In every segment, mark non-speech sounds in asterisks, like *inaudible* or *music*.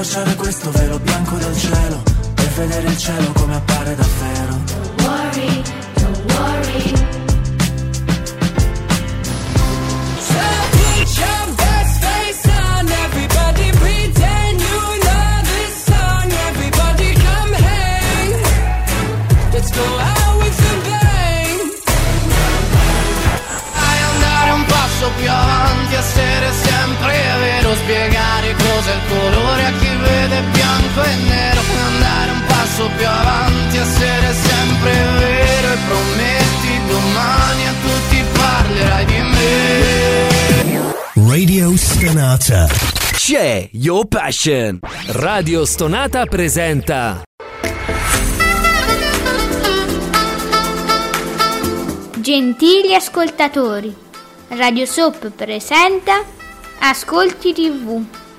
accorciare questo velo bianco del cielo Per vedere il cielo come appare davvero cos'è il colore a chi vede bianco e nero. Andare un passo più avanti, essere sempre vero e prometti domani a tutti parlerai di me. Radio Stonata. C'è Your Passion. Radio Stonata presenta Gentili ascoltatori, Radio Soap presenta Ascolti TV.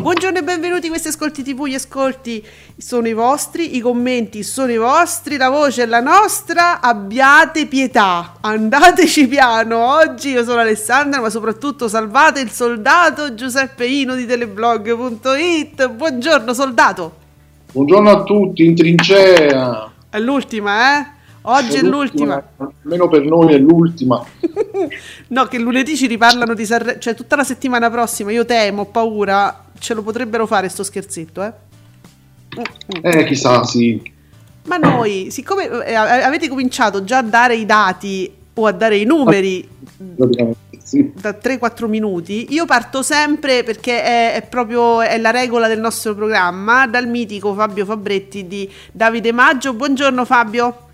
Buongiorno e benvenuti, questi ascolti TV, gli ascolti sono i vostri, i commenti sono i vostri, la voce è la nostra, abbiate pietà, andateci piano, oggi io sono Alessandra ma soprattutto salvate il soldato Giuseppe Ino di teleblog.it, buongiorno soldato, Buongiorno a tutti, in trincea. è l'ultima eh? Oggi è l'ultima. Almeno per noi è l'ultima. *laughs* No, che lunedì ci riparlano di Sanremo, cioè tutta la settimana prossima, io temo, ho paura, ce lo potrebbero fare sto scherzetto, eh? Mm, mm. Eh, chissà, sì. Ma noi, siccome eh, avete cominciato già a dare i dati o a dare i numeri sì. da 3-4 minuti, io parto sempre perché è, è proprio è la regola del nostro programma, dal mitico Fabio Fabretti di Davide Maggio. Buongiorno Fabio.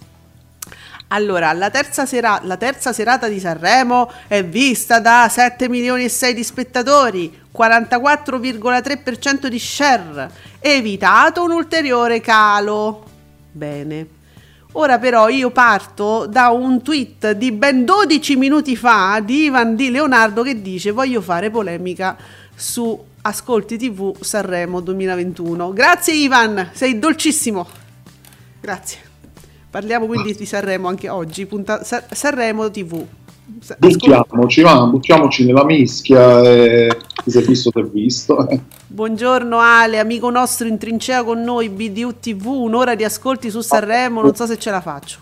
Allora, la terza, sera- la terza serata di Sanremo è vista da 7 milioni e 6 di spettatori, 44,3% di share, evitato un ulteriore calo. Bene. Ora però io parto da un tweet di ben 12 minuti fa di Ivan Di Leonardo che dice voglio fare polemica su Ascolti TV Sanremo 2021. Grazie Ivan, sei dolcissimo. Grazie. Parliamo quindi di Sanremo anche oggi, punta- Sa- Sanremo TV. Buttiamoci, va, buttiamoci nella mischia. E... Chi si è visto, si è visto. *laughs* Buongiorno Ale, amico nostro in trincea con noi, BDU TV, un'ora di ascolti su Sanremo, non so se ce la faccio.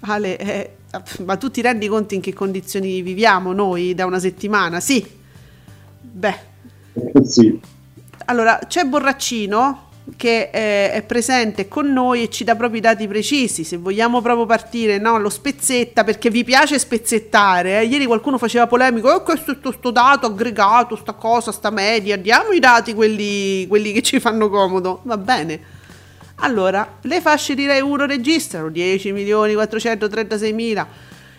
Ale, eh, ma tu ti rendi conto in che condizioni viviamo noi da una settimana? Sì. Beh, sì. allora c'è Borraccino che eh, è presente con noi e ci dà proprio i dati precisi. Se vogliamo proprio partire, no, lo spezzetta perché vi piace spezzettare. eh. Ieri qualcuno faceva polemico, oh, questo è sto dato aggregato, sta cosa, sta media. Diamo i dati quelli, quelli che ci fanno comodo. Va bene. Allora, le fasce di Rai 1 registrano 10 milioni 436 mila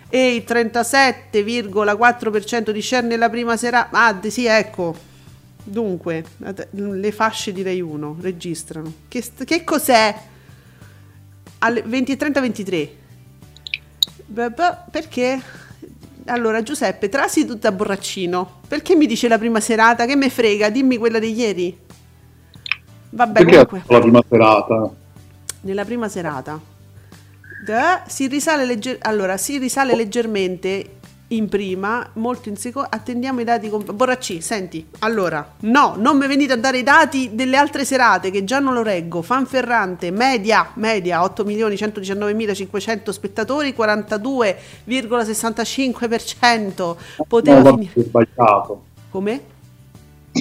e il 37,4% di share nella prima serata. Ah, sì, ecco. Dunque, le fasce di Rai 1 registrano. Che, che cos'è? Alle 20 e 30 23. Beh, beh, perché? Allora, Giuseppe, trasi tutta borraccino. Perché mi dice la prima serata? Che me frega? Dimmi quella di ieri. Vabbè, Perché comunque, la prima serata? nella prima serata Da- si risale, legger- allora, si risale leggermente in prima, molto in seconda. Attendiamo i dati. Con- Borracci, senti. Allora, no, non mi venite a dare i dati delle altre serate che già non lo reggo. Fanferrante, media, media 8 milioni 119.500 spettatori, 42,65%. Poteva No, finire. si è sbagliato. Come? *laughs*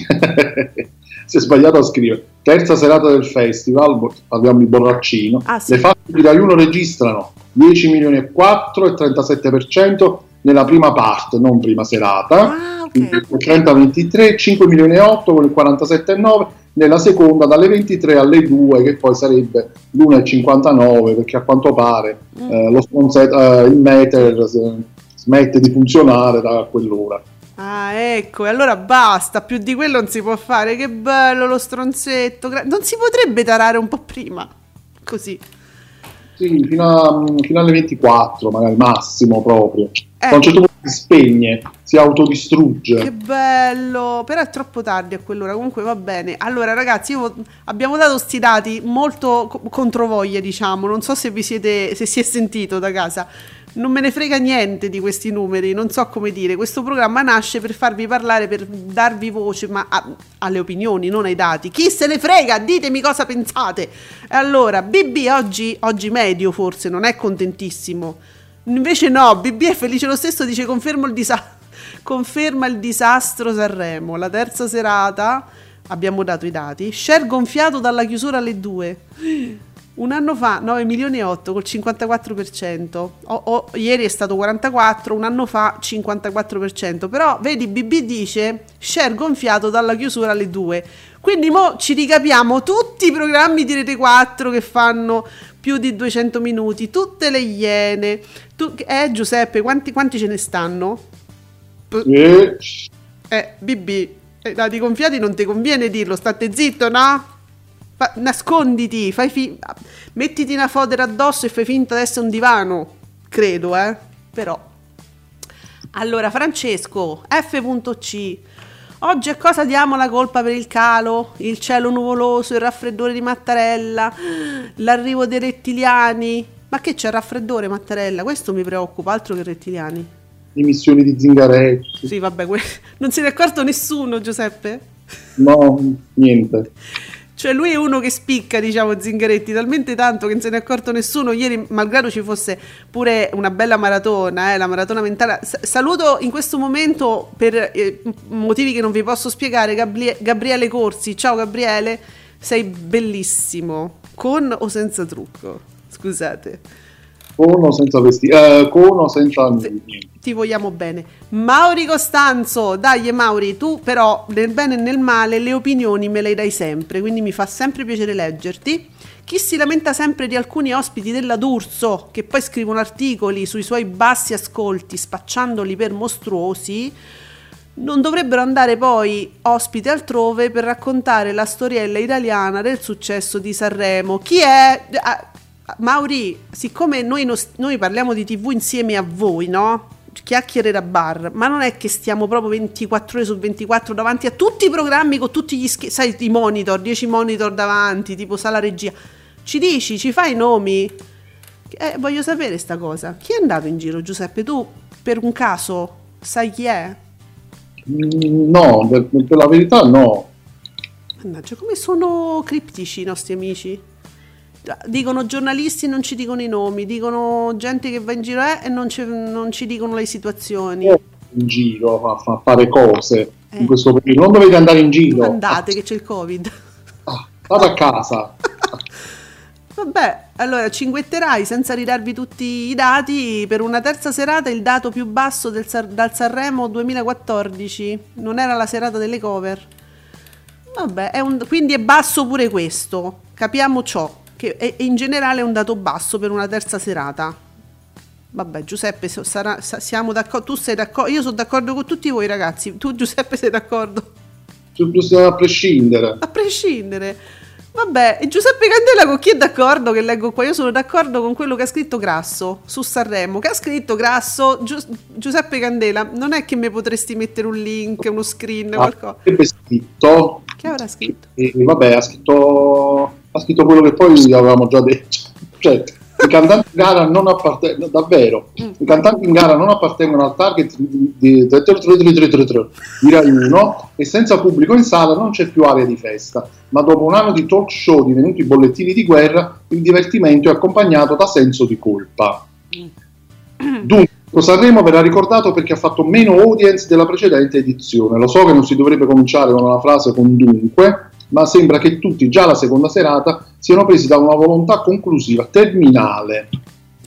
si è sbagliato a scrivere. Terza serata del festival, parliamo di Borraccino. Ah, sì. Le fasce di Rai 1 registrano 10 milioni e 4 e 37% nella prima parte, non prima serata. Ah, ok. Il 30-23, 5 milioni e 8 con il 47,9 nella seconda dalle 23 alle 2 che poi sarebbe l'1,59 perché a quanto pare Mm. eh, lo sponset- eh, il meter eh, smette di funzionare da quell'ora. Ah, ecco, e allora basta, più di quello non si può fare. Che bello lo stronzetto. Non si potrebbe tarare un po' prima? Così. Sì, fino, a- fino alle 24, magari massimo proprio. Eh. A un certo punto si spegne, si autodistrugge. Che bello, però è troppo tardi a quell'ora, comunque va bene. Allora ragazzi, io- abbiamo dato sti dati molto co- controvoglia, diciamo, non so se vi siete, se si è sentito da casa. Non me ne frega niente di questi numeri, non so come dire. Questo programma nasce per farvi parlare, per darvi voce, ma a- alle opinioni, non ai dati. Chi se ne frega? Ditemi cosa pensate. Allora, BB oggi, oggi medio forse, non è contentissimo. Invece no, BB è felice lo stesso, dice confermo il disastro. *laughs* Conferma il disastro Sanremo. La terza serata, abbiamo dato i dati, share gonfiato dalla chiusura alle 2. Un anno fa 9 milioni e 8 col 54%. O- o- ieri è stato 44, un anno fa 54%. Però vedi BB dice share gonfiato dalla chiusura alle 2. Quindi mo ci ricapiamo tutti i programmi di Rete 4 che fanno più di 200 minuti, tutte le iene. Tu, eh Giuseppe, quanti, quanti ce ne stanno? Eh, BB, eh, dati gonfiati non ti conviene dirlo, state zitto, no? Fa- nasconditi, fai fi- mettiti una fodera addosso e fai finta di essere un divano, credo, eh? Però. Allora, Francesco, F.C. Oggi a cosa diamo la colpa per il calo? Il cielo nuvoloso, il raffreddore di Mattarella, l'arrivo dei rettiliani. Ma che c'è raffreddore, Mattarella? Questo mi preoccupa, altro che rettiliani. emissioni di zingaretti. Sì, vabbè, que- *laughs* non se ne è accorto nessuno, Giuseppe. No, niente. Cioè, lui è uno che spicca, diciamo, Zingaretti, talmente tanto che non se ne è accorto nessuno. Ieri, malgrado ci fosse pure una bella maratona, eh, la maratona mentale. S- saluto in questo momento, per eh, motivi che non vi posso spiegare, Gabrie- Gabriele Corsi. Ciao Gabriele, sei bellissimo, con o senza trucco? Scusate. Con o senza vestiti, eh, con o senza niente. ti vogliamo bene. Mauri Costanzo, dai Mauri, tu però nel bene e nel male le opinioni me le dai sempre, quindi mi fa sempre piacere leggerti. Chi si lamenta sempre di alcuni ospiti della D'Urso, che poi scrivono articoli sui suoi bassi ascolti, spacciandoli per mostruosi, non dovrebbero andare poi ospiti altrove per raccontare la storiella italiana del successo di Sanremo. Chi è? Mauri, siccome noi, nos- noi parliamo di TV insieme a voi, no? Chiacchiere da bar, ma non è che stiamo proprio 24 ore su 24 davanti a tutti i programmi con tutti gli schermi, sai, i monitor, 10 monitor davanti, tipo sala regia. Ci dici, ci fai i nomi? Eh, voglio sapere sta cosa. Chi è andato in giro, Giuseppe? Tu, per un caso, sai chi è? Mm, No, per, per la verità no. Mannaggia, come sono criptici i nostri amici? Dicono giornalisti e non ci dicono i nomi, dicono gente che va in giro eh, e non ci, non ci dicono le situazioni. In giro a, a fare cose Eh. in questo periodo. Non dovete andare in giro. Andate che c'è il Covid. Ah, state a casa. *laughs* Vabbè, allora cinguetterai senza ridarvi tutti i dati per una terza serata il dato più basso del Sar- dal Sanremo 2014. Non era la serata delle cover. Vabbè, è un- quindi è basso pure questo. Capiamo ciò, che è- in generale è un dato basso per una terza serata. Vabbè, Giuseppe, sarà- sa- siamo d'accordo. Tu sei d'accordo? Io sono d'accordo con tutti voi, ragazzi. Tu, Giuseppe, sei d'accordo? Su- su- A prescindere. A prescindere. Vabbè, e Giuseppe Candela con chi è d'accordo che leggo qua? Io sono d'accordo con quello che ha scritto Grasso su Sanremo. Che ha scritto Grasso Gius- Giuseppe Candela. Non è che mi potresti mettere un link, uno screen, Ah, qualcosa. Avrebbe scritto. Che avrà scritto? E vabbè, ha scritto, ha scritto quello che poi avevamo già detto. *laughs* Cioè, i cantanti in gara non appartengono, davvero, i cantanti in gara non appartengono al target di, di, di, di Rai 1 e senza pubblico in sala non c'è più area di festa. Ma dopo un anno di talk show divenuti bollettini di guerra, il divertimento è accompagnato da senso di colpa. Dunque, Sanremo verrà ricordato perché ha fatto meno audience della precedente edizione. Lo so che non si dovrebbe cominciare con una frase con dunque, ma sembra che tutti già la seconda serata siano presi da una volontà conclusiva, terminale.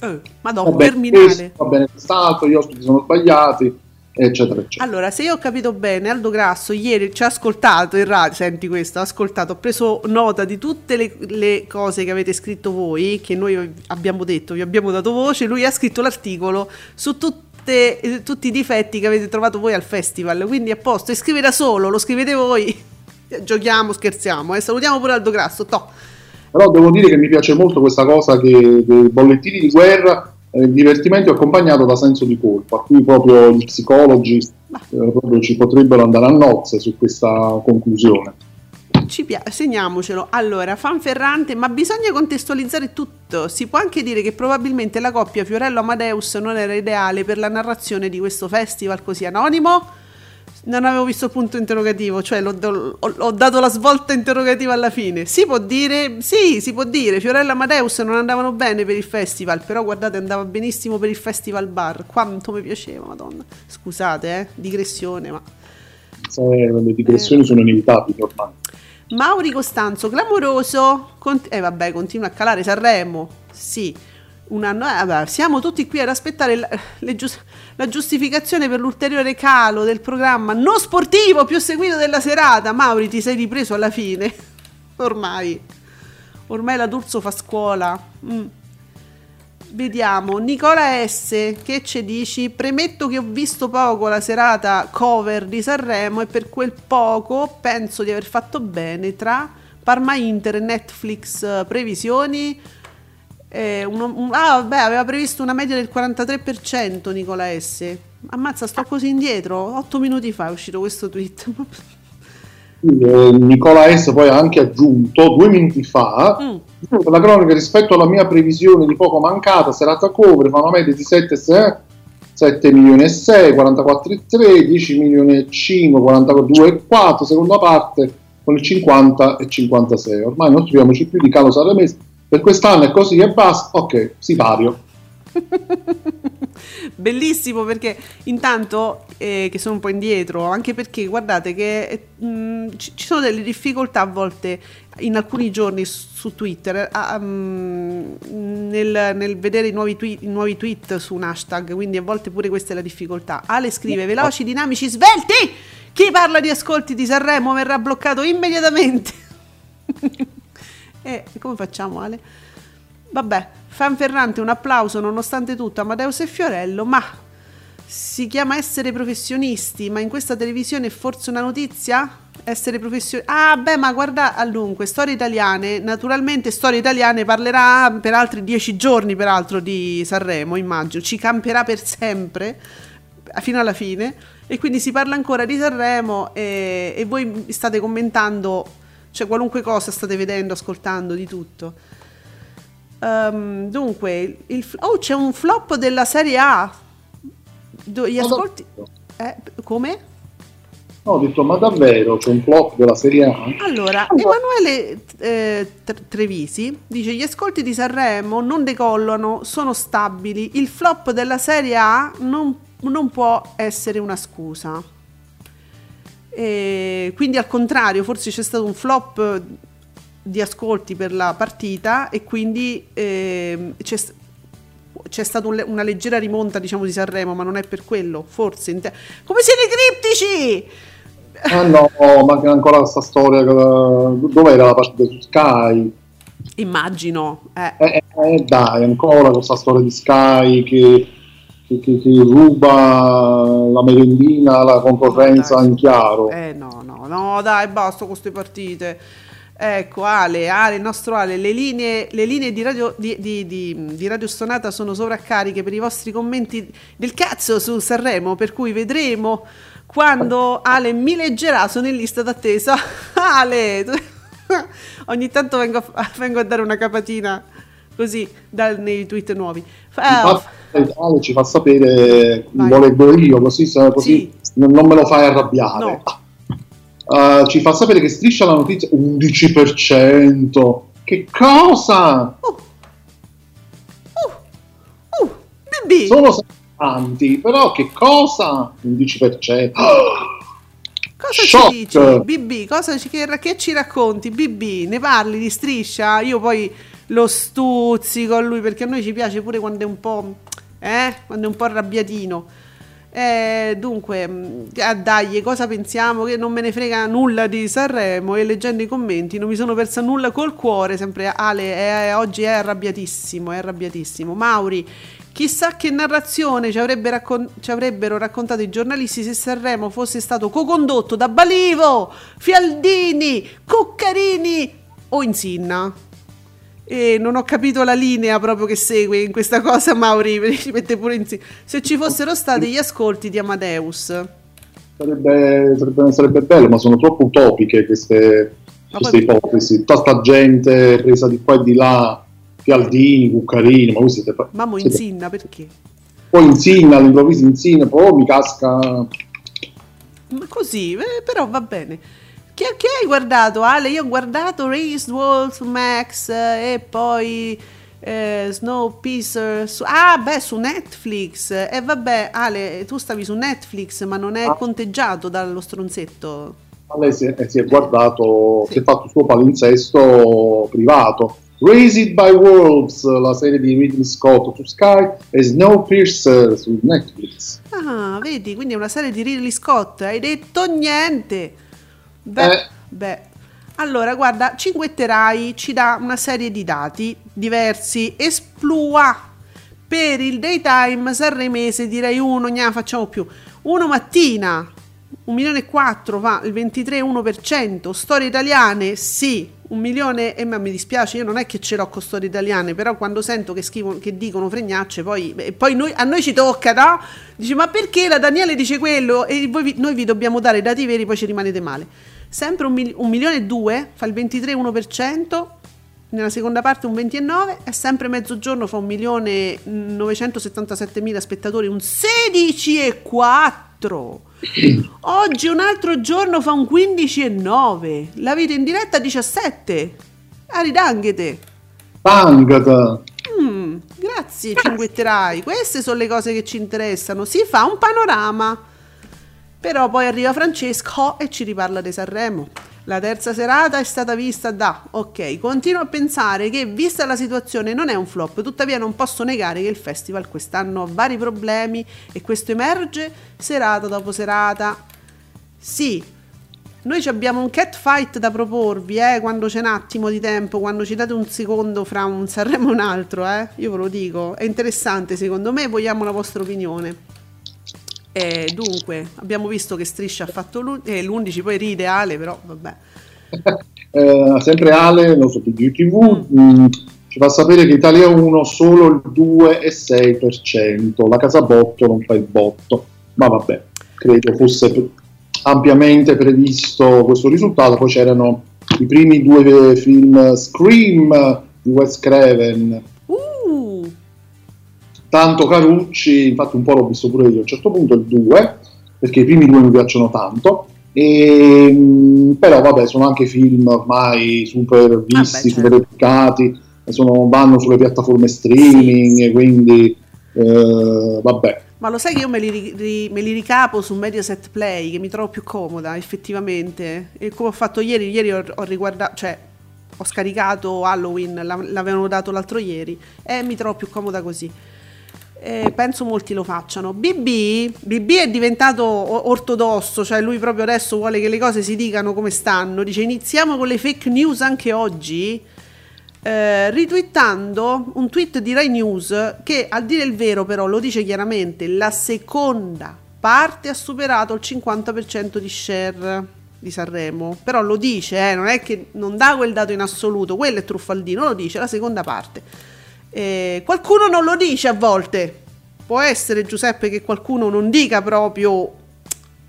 Eh, ma dopo, Va bene terminale. questo, va bene quest'altro, gli ospiti sono sbagliati, eccetera, eccetera. Allora, se io ho capito bene, Aldo Grasso ieri ci ha ascoltato in radio, senti questo, ha ascoltato, ho preso nota di tutte le, le cose che avete scritto voi, che noi abbiamo detto, vi abbiamo dato voce, lui ha scritto l'articolo su tutte- eh, tutti i difetti che avete trovato voi al festival, quindi a posto, e scrive da solo, lo scrivete voi, giochiamo, scherziamo, eh. salutiamo pure Aldo Grasso, toh. Però devo dire che mi piace molto questa cosa che dei bollettini di guerra, eh, il divertimento accompagnato da senso di colpa, a cui proprio gli psicologi eh, proprio ci potrebbero andare a nozze su questa conclusione. Ci pia- segniamocelo. Allora, fanferrante, ma bisogna contestualizzare tutto. Si può anche dire che probabilmente la coppia Fiorello-Amadeus non era ideale per la narrazione di questo festival così anonimo? Non avevo visto il punto interrogativo, cioè l'ho, ho, ho dato la svolta interrogativa alla fine. Si può dire, sì, si può dire, Fiorello e Amadeus non andavano bene per il festival, però guardate andava benissimo per il festival bar, quanto mi piaceva, madonna. Scusate, eh, digressione, ma... Se le digressioni sono inevitabili ormai. Mauri Costanzo, clamoroso. Cont- eh vabbè, continua a calare Sanremo. Sì. Un anno, eh, vabbè, siamo tutti qui ad aspettare la, le gius- la giustificazione per l'ulteriore calo del programma non sportivo più seguito della serata. Mauri, ti sei ripreso alla fine. *laughs* Ormai. Ormai la D'Urso fa scuola. Mm. Vediamo, Nicola S. Che ci dici? Premetto che ho visto poco la serata cover di Sanremo e per quel poco penso di aver fatto bene tra Parma Inter e Netflix eh, previsioni. Eh, uno- un- ah, vabbè, aveva previsto una media del 43% Nicola S. Ammazza, sto così indietro. Otto minuti fa è uscito questo tweet. Eh, Nicola S. poi ha anche aggiunto due minuti fa Mm. la cronaca rispetto alla mia previsione di poco mancata serata cover fa una media di 7, 7 milioni e 6 44 e 3 10 milioni e 5 42 e 4 seconda parte con il 50 e 56 ormai non troviamoci più di calo sanremese per quest'anno è così e basta ok sipario *laughs* Bellissimo perché intanto eh, che sono un po' indietro, anche perché guardate che eh, mh, ci, ci sono delle difficoltà a volte in alcuni giorni su Twitter a- mm, nel, nel vedere i nuovi, tweet, i nuovi tweet su un hashtag, quindi a volte pure questa è la difficoltà. Ale scrive veloci, dinamici, svelti! Chi parla di ascolti di Sanremo verrà bloccato immediatamente. *laughs* e come facciamo Ale? Vabbè, fanferrante un applauso nonostante tutto a Amadeus e Fiorello, ma si chiama essere professionisti, ma in questa televisione è forse una notizia? Essere professionisti. Ah, beh, ma guarda, allunque, storie italiane, naturalmente storie italiane parlerà per altri dieci giorni, peraltro, di Sanremo, immagino, ci camperà per sempre, fino alla fine, e quindi si parla ancora di Sanremo e, e voi state commentando, cioè qualunque cosa state vedendo, ascoltando, di tutto. Ehm, dunque, il, oh, c'è un flop della Serie A. Do- gli ascolti. Eh, come? No, ho detto, ma davvero c'è un flop della Serie A? Allora, Emanuele eh, Tre- Trevisi dice: Gli ascolti di Sanremo non decollano, sono stabili. Il flop della Serie A non, non può essere una scusa. E quindi, al contrario, forse c'è stato un flop di ascolti per la partita e quindi ehm, c'è, c'è stata un una leggera rimonta, diciamo, di Sanremo, ma non è per quello. Forse. te- Come siete criptici! Ah no, manca ancora questa storia. che- Dov'era la partita su Sky? Immagino. Eh. Eh, eh, dai, ancora questa storia di Sky che, che- che- che ruba la merendina, la concorrenza Dai. in chiaro. Eh no, no, no, dai, basta con queste partite. Ecco, Ale, Ale, il nostro Ale, le linee, le linee di, radio, di, di- di- di Radio Stonata sono sovraccariche per i vostri commenti del cazzo su Sanremo, per cui vedremo quando Ale mi leggerà, sono in lista d'attesa. *laughs* Ale, *laughs* ogni tanto vengo a, vengo a dare una capatina così dal- nei tweet nuovi. Fa- Ale ci fa sapere volevo io, così, così Sì. non me lo fai arrabbiare. No. Uh, ci fa sapere che striscia la notizia 11%. Che cosa? Uh, uh, uh, Bibi. Sono tanti, però che cosa? 11%. Cosa Shock. ci dici? BB, cosa ci, che, che ci racconti? BB, ne parli di striscia? Io poi lo stuzzico a lui perché a noi ci piace pure quando è un po', eh? Quando è un po' arrabbiatino. Eh, dunque, mh, ah, dai, cosa pensiamo? Che non me ne frega nulla di Sanremo e leggendo i commenti non mi sono persa nulla col cuore. Sempre Ale è- oggi è arrabbiatissimo, è arrabbiatissimo. Mauri, chissà che narrazione ci, avrebbe raccon- ci avrebbero raccontato i giornalisti se Sanremo fosse stato co-condotto da Balivo, Fialdini, Cuccarini o Insinna. E non ho capito la linea proprio che segue in questa cosa Mauri *laughs* ci mette pure in si- se ci fossero stati gli ascolti di Amadeus Sarebbe, sarebbe, sarebbe bello, ma sono troppo utopiche queste, queste ipotesi. Tanta gente presa di qua e di là, Fialdini, Cuccarini, ma voi siete... mammo siete- insinna perché? Poi insinna, all'improvviso insinna, poi oh, mi casca... Ma così, eh, però va bene. Che, che hai guardato, Ale? Io ho guardato Raised Wolf Max eh, e poi eh, Snowpiercer. Su, ah, beh, su Netflix. E vabbè, Ale, tu stavi su Netflix, ma non è Ah. conteggiato dallo stronzetto. Ma lei si è, si è guardato, Sì. si è fatto il suo palinsesto privato. Raised by Wolves, la serie di Ridley Scott su Sky, e Snowpiercer su Netflix. Ah, vedi, quindi è una serie di Ridley Scott. Hai detto niente. Beh, Eh. beh. Allora, guarda, Cinguetterai ci dà una serie di dati diversi. Esplua per il daytime sanremese, direi uno, ne facciamo più. Uno mattina, 1 milione e 4 fa il 23,1%. Storie italiane, sì, un milione e ma mi dispiace, io non è che ce l'ho con storie italiane, però quando sento che, scrivono, che dicono fregnacce, poi, e poi noi- a noi ci tocca, no? Dici, ma perché la Daniele dice quello e voi noi vi dobbiamo dare i dati veri, poi ci rimanete male. Sempre un, mil- un milione e due, fa il 23,1%, nella seconda parte un 29 e sempre mezzogiorno fa un milione 977 mila spettatori, un 16,4. *clears throat* Oggi un altro giorno fa un 15,9. La vita in diretta 17. Aridanghete. Tangata! Mm, grazie, cinguetterai. Queste sono le cose che ci interessano. Si fa un panorama. Però poi arriva Francesco e ci riparla di Sanremo. La terza serata è stata vista da... Ok, continuo a pensare che vista la situazione non è un flop, tuttavia non posso negare che il festival quest'anno ha vari problemi e questo emerge serata dopo serata. Sì, noi abbiamo un cat fight da proporvi, eh, quando c'è un attimo di tempo, quando ci date un secondo fra un Sanremo e un altro, eh, io ve lo dico, è interessante secondo me, vogliamo la vostra opinione. E dunque, abbiamo visto che Striscia ha fatto l'u- eh, l'11, poi ride Ale, però vabbè. *laughs* Eh, sempre Ale, lo so, di TV, mm, ci fa sapere che Italia 1 solo il 2,6%, la Casabotto non fa il botto, ma vabbè, credo fosse ampiamente previsto questo risultato, poi c'erano i primi due film Scream di Wes Craven, tanto Carucci, infatti un po' l'ho visto pure io a un certo punto, il 2, perché i primi due mi piacciono tanto. E, mh, però vabbè sono anche film ormai super visti, certo. super educati sono, vanno sulle piattaforme streaming Sì, sì. quindi eh, vabbè ma lo sai che io me li, ri- me li ricapo su Mediaset Play, che mi trovo più comoda effettivamente. E come ho fatto ieri, ieri ho, ho riguardato, cioè ho scaricato Halloween, la- l'avevano dato l'altro ieri, e mi trovo più comoda così. Eh, penso molti lo facciano. BB, BB è diventato ortodosso, cioè lui proprio adesso vuole che le cose si dicano come stanno. Dice iniziamo con le fake news anche oggi. eh, ritwittando un tweet di Rai News che a dire il vero però lo dice chiaramente la seconda parte ha superato il 50% di share di Sanremo però lo dice eh, non è che non dà quel dato in assoluto quello è truffaldino lo dice la seconda parte Eh, qualcuno non lo dice a volte può essere Giuseppe che qualcuno non dica proprio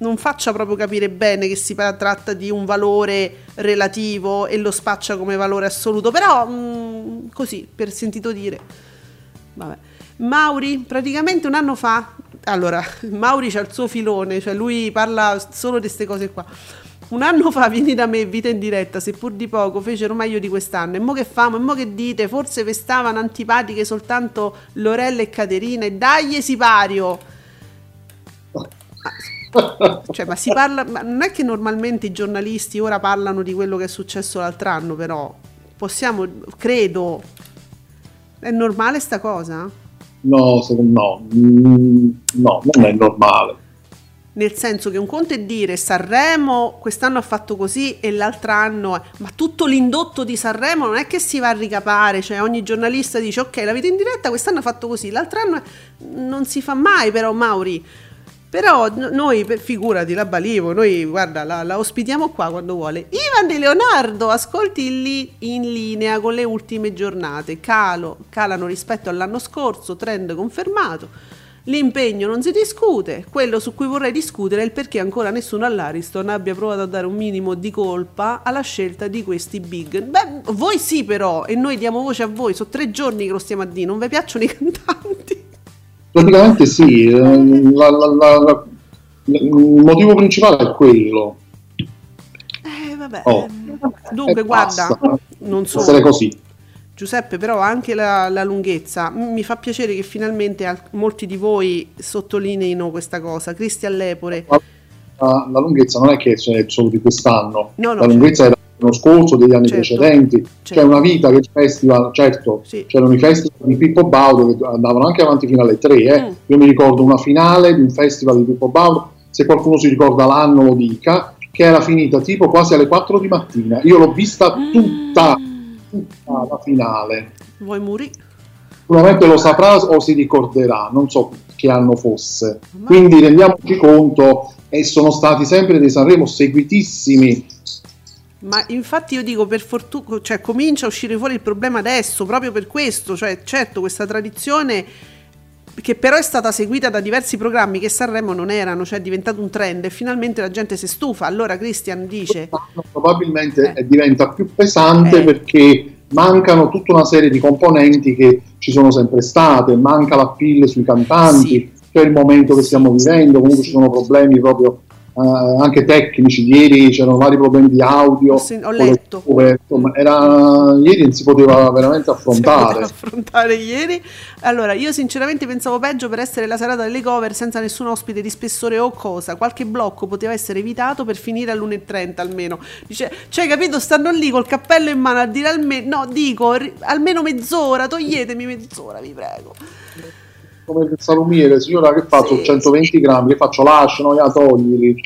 non faccia proprio capire bene che si tratta di un valore relativo e lo spaccia come valore assoluto, però mm, così, per sentito dire. Vabbè. Mauri, praticamente un anno fa, allora, *laughs* Mauri c'ha il suo filone, cioè lui parla solo di queste cose qua. Un anno fa vieni da me, vita in diretta, seppur di poco, fecero meglio di quest'anno. E mo che famo? E mo che dite? Forse vestavano antipatiche soltanto Lorella e Caterina e dagli sipario. Cioè, ma si parla. Ma non è che normalmente i giornalisti ora parlano di quello che è successo l'altro anno, però possiamo, credo. È normale sta cosa? no, no, mm, no non è normale Nel senso che un conto è dire Sanremo quest'anno ha fatto così e l'altro anno. Ma tutto l'indotto di Sanremo non è che si va a ricapare, cioè ogni giornalista dice ok, la vita in diretta quest'anno ha fatto così, l'altro anno non si fa mai, però Mauri. Però noi, figurati, la Balivo, noi guarda, la, la ospitiamo qua quando vuole. Ivan De Leonardo, ascolti lì in linea con le ultime giornate. Calo, calano rispetto all'anno scorso, trend confermato. L'impegno non si discute, quello su cui vorrei discutere è il perché ancora nessuno all'Ariston abbia provato a dare un minimo di colpa alla scelta di questi big. Beh, voi sì però, e noi diamo voce a voi, sono tre giorni che lo stiamo a dire, non vi piacciono i cantanti? Praticamente sì, eh, la- la- la- il motivo principale è quello. Eh, vabbè. Oh. Dunque, guarda, non so. Essere così. Giuseppe, però anche la, la lunghezza. Mi fa piacere che finalmente al- molti di voi sottolineino questa cosa. Cristian Lepore. La, la lunghezza non è che è solo di quest'anno, No, no, la lunghezza era dell'anno scorso, degli anni Certo, precedenti. C'è certo. una vita che il festival, certo, Sì. c'erano i festival di Pippo Baudo che andavano anche avanti fino alle 3. eh. Mm. Io mi ricordo una finale di un festival di Pippo Baudo, se qualcuno si ricorda l'anno lo dica, che era finita tipo quasi alle 4 di mattina. Io l'ho vista tutta, tutta la finale. Vuoi muri? Sicuramente lo saprà o si ricorderà, non so che anno fosse. Quindi rendiamoci conto, e sono stati sempre dei Sanremo seguitissimi. Ma infatti io dico per fortuna, cioè comincia a uscire fuori il problema adesso, proprio per questo, cioè certo questa tradizione che però è stata seguita da diversi programmi che Sanremo non erano, cioè è diventato un trend e finalmente la gente si stufa. Allora Christian dice Probabilmente Eh. diventa più pesante Eh. perché mancano tutta una serie di componenti che ci sono sempre state, manca la pill sui cantanti, Sì. c'è il momento che stiamo vivendo, comunque Sì. ci sono problemi proprio eh, anche tecnici, ieri c'erano vari problemi di audio, Ho sen- ho letto. cuve, insomma, era- ieri non si poteva veramente *laughs* si affrontare. poteva affrontare ieri. Allora, io sinceramente pensavo peggio per essere la serata delle cover senza nessun ospite di spessore o cosa. Qualche blocco poteva essere evitato per finire all'1.30 almeno. Dice, cioè, capito, stanno lì col cappello in mano a dire almeno, no, dico, almeno mezz'ora, toglietemi mezz'ora, vi prego. Come il salumiere, signora che faccio? Sì, 120 grammi, che faccio? Lasciano, ya toglili,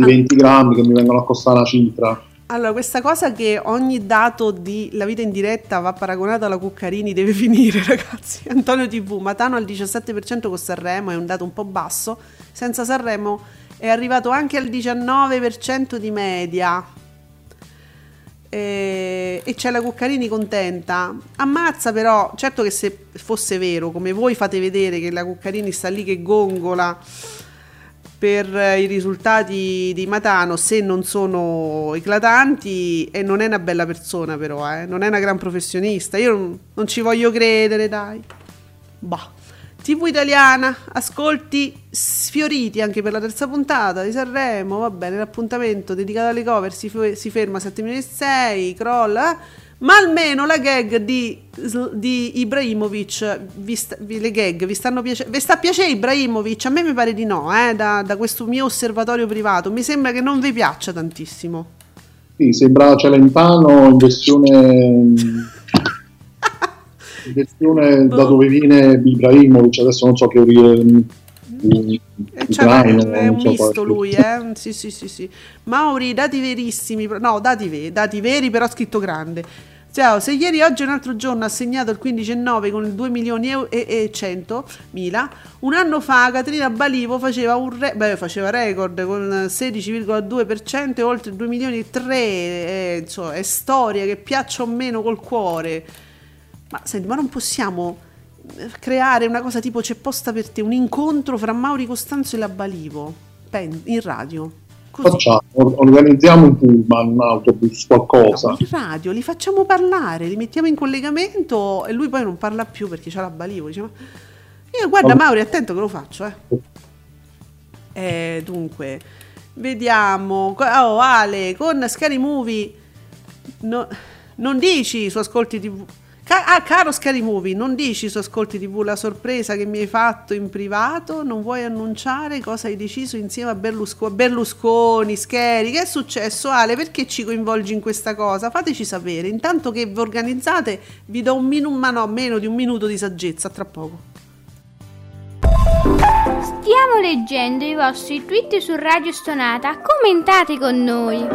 Ah. 20 grammi che mi vengono a costare una cifra. Allora, questa cosa che ogni dato di La vita in diretta va paragonato alla Cuccarini deve finire, *laughs* ragazzi. Antonio TV, Matano al 17% con Sanremo, è un dato un po' basso. Senza Sanremo è arrivato anche al 19% di media. E, e c'è la Cuccarini contenta. Ammazza però, certo che se fosse vero, come voi fate vedere che la Cuccarini sta lì che gongola per eh, i risultati di Matano, se non sono eclatanti, e non è una bella persona però, eh, non è una gran professionista, io non, non ci voglio credere, dai. Bah. TV italiana, ascolti sfioriti anche per la terza puntata di Sanremo, va bene, l'appuntamento dedicato alle cover si, fe- si ferma a 7 minuti e 6, crolla, ma almeno la gag di, di Ibrahimovic, vi sta- vi- le gag vi stanno piacendo, vi sta piacendo Ibrahimovic? A me mi pare di no, eh, da, da questo mio osservatorio privato, mi sembra che non vi piaccia tantissimo. Sì, sembra Celentano in versione, in versione da dove viene Ibrahimovic, adesso non so che origine E c'è ucraino, è un so misto lui, eh? Sì, sì, sì, sì. Mauri, dati verissimi, no, dati, ve- dati veri, però scritto grande. Ciao, se ieri oggi un altro giorno assegnato il 15 e 9 con il 2 milioni e, e, e 100 mila, un anno fa Caterina Balivo faceva un re- beh, faceva record con il 16,2% e oltre 2 milioni e 3, eh, insomma, è storia che piaccia o meno col cuore. Ma senti, ma non possiamo eh, creare una cosa tipo c'è posta per te, un incontro fra Mauri Costanzo e la Balivo Pen- in radio. Così. Facciamo, or- organizziamo un pullman, un autobus, qualcosa. In radio, li facciamo parlare, li mettiamo in collegamento e lui poi non parla più perché c'ha la Balivo. Dice, ma... Io guarda Ma- Mauri, attento che lo faccio, eh. Eh, dunque, vediamo. Oh, Ale, con Scary Movie no- non dici su ascolti TV. Ah, caro Scary Movie, non dici su ascolti TV la sorpresa che mi hai fatto in privato? Non vuoi annunciare cosa hai deciso insieme a Berlusco- Berlusconi? Scary, che è successo Ale? Perché ci coinvolgi in questa cosa? Fateci sapere. Intanto che vi organizzate, vi do un minuto, ma no, meno di un minuto di saggezza, tra poco. Stiamo leggendo i vostri tweet su Radio Stonata. Commentate con noi.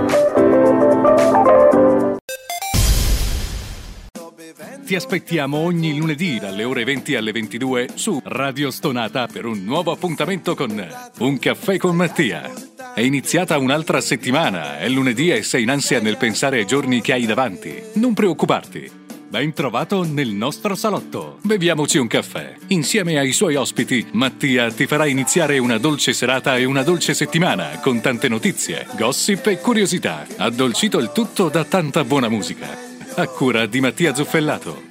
Ti aspettiamo ogni lunedì dalle ore 20 alle 22 su Radio Stonata per un nuovo appuntamento con Un caffè con Mattia. È iniziata un'altra settimana, è lunedì e sei in ansia nel pensare ai giorni che hai davanti. Non preoccuparti. Ben trovato nel nostro salotto. Beviamoci un caffè. Insieme ai suoi ospiti, Mattia ti farà iniziare una dolce serata e una dolce settimana con tante notizie, gossip e curiosità. Addolcito il tutto da tanta buona musica. A cura di Mattia Zuffellato.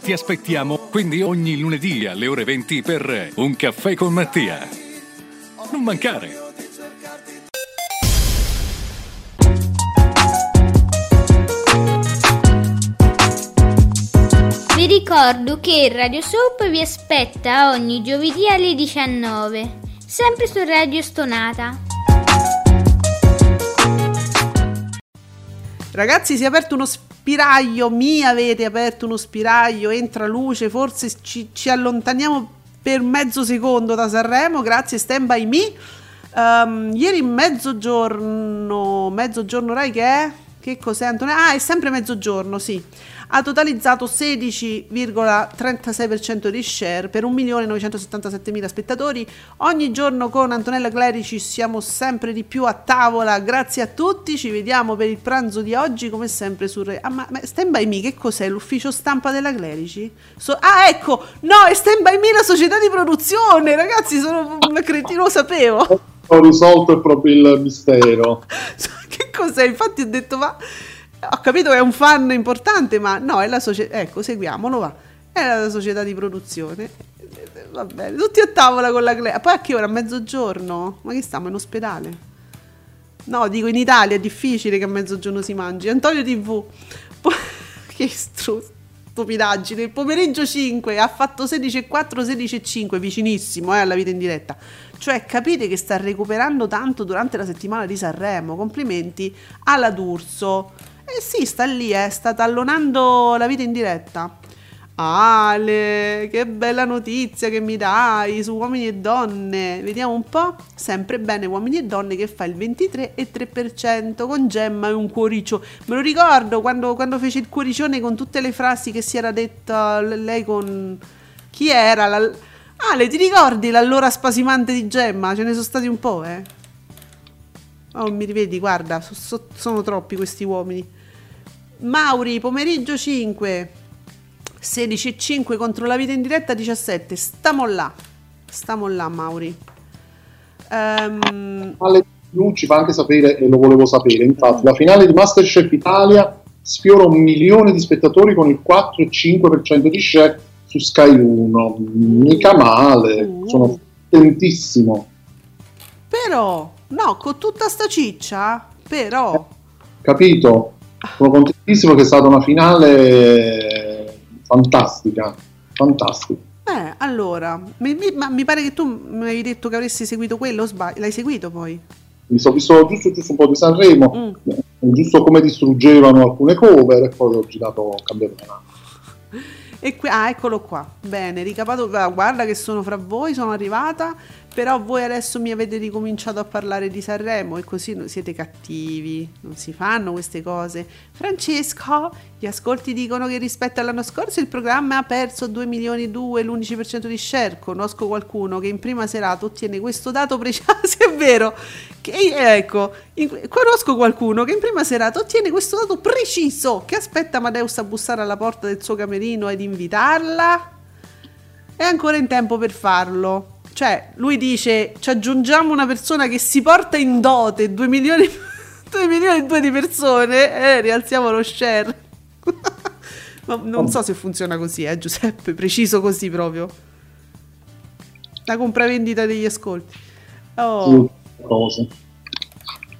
Ti aspettiamo quindi ogni lunedì alle ore 20 per Un caffè con Mattia. Non mancare! Vi ricordo che Radio Soap vi aspetta ogni giovedì alle 19, sempre su Radio Stonata. Ragazzi, si è aperto uno spiraglio, mi avete aperto uno spiraglio, entra luce, forse ci, ci allontaniamo per mezzo secondo da Sanremo, grazie Stand By Me. Ehm, ieri mezzogiorno, mezzogiorno Rai che è? Che cos'è Antonio? Ah, è sempre mezzogiorno, sì. Ha totalizzato 16,36% di share per 1.977.000 spettatori. Ogni giorno con Antonella Clerici siamo sempre di più a tavola. Grazie a tutti, ci vediamo per il pranzo di oggi come sempre su Re. Ah, ma, ma Stand By Me che cos'è? L'ufficio stampa della Clerici? So- ah, ecco! No, è Stand By Me la società di produzione! Ragazzi, sono una cretina, lo sapevo! Ho risolto il, pro- il mistero. *laughs* che cos'è? Infatti ho detto, ma ho capito che è un fan importante, ma no, è la società. Ecco, seguiamolo, va. È la società di produzione. Va bene, tutti a tavola con la Clea. Poi a che ora? A mezzogiorno? Ma che stiamo in ospedale? No, dico in Italia è difficile che a mezzogiorno si mangi. Antonio TV. *laughs* Che stru- stupidaggine. Il pomeriggio 5 ha fatto 16,4, 16,5, vicinissimo eh, alla vita in diretta. Cioè, capite che sta recuperando tanto durante la settimana di Sanremo. Complimenti alla D'Urso. Eh sì, sta lì, eh, sta tallonando la vita in diretta. Ale, che bella notizia che mi dai su uomini e donne. Vediamo un po'. Sempre bene uomini e donne che fa il 23,3% con Gemma e un cuoriccio. Me lo ricordo quando, quando fece il cuoricione con tutte le frasi che si era detta lei con... Chi era? La... Ale, ti ricordi l'allora spasimante di Gemma? Ce ne sono stati un po', eh? Oh, mi rivedi, guarda, so- so- sono troppi questi uomini. Mauri, pomeriggio 5, 16,5 contro la vita in diretta 17. Stiamo là, stiamo là, Mauri. Ehm, Ale Più ci fa anche sapere, e lo volevo sapere, infatti, la finale di Masterchef Italia sfiora un milione di spettatori con il 4,5% di share su Sky 1. Mica male, Uh. sono contentissimo. però, no, con tutta sta ciccia, però, Capito? Sono contentissimo che è stata una finale fantastica, fantastica. eh, allora, mi, mi- ma mi pare che tu mi avevi detto che avresti seguito quello, o sbaglio? L'hai seguito poi? Mi sono visto giusto, giusto un po' di Sanremo, Mm. giusto come distruggevano alcune cover e poi ho girato cambiato canale. E qui, ah, eccolo qua. Bene, ricapato. Guarda che sono fra voi, sono arrivata. Però voi adesso mi avete ricominciato a parlare di Sanremo e così siete cattivi. Non si fanno queste cose. Francesco, gli ascolti dicono che rispetto all'anno scorso il programma ha perso 2 milioni e 2, l'11% di share. Conosco qualcuno che in prima serata ottiene questo dato preciso. Sì, *laughs* è vero. Che, ecco, in- conosco qualcuno che in prima serata ottiene questo dato preciso. Che aspetta Amadeus a bussare alla porta del suo camerino ed invitarla? È ancora in tempo per farlo. Cioè, lui dice: ci aggiungiamo una persona che si porta in dote 2 milioni, 2 milioni e *laughs* 2 di persone, e rialziamo lo share. *laughs* Ma non so se funziona così, eh, Giuseppe, preciso così proprio. La compravendita degli ascolti. Oh. Cose.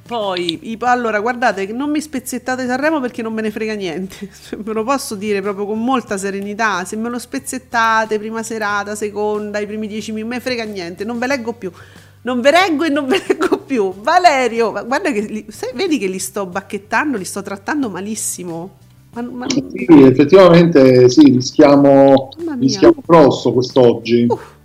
Poi, i- allora, guardate, non mi spezzettate Sanremo perché non me ne frega niente. *laughs* Ve lo posso dire proprio con molta serenità. Se me lo spezzettate, prima serata, seconda, i primi dieci minuti, me frega niente, non ve leggo più. Non ve leggo e non ve *laughs* leggo più. Valerio, ma guarda che li- sai, vedi che li sto bacchettando, li sto trattando malissimo. Ma, ma- Sì, effettivamente sì, rischiamo, rischiamo grosso quest'oggi. Uff.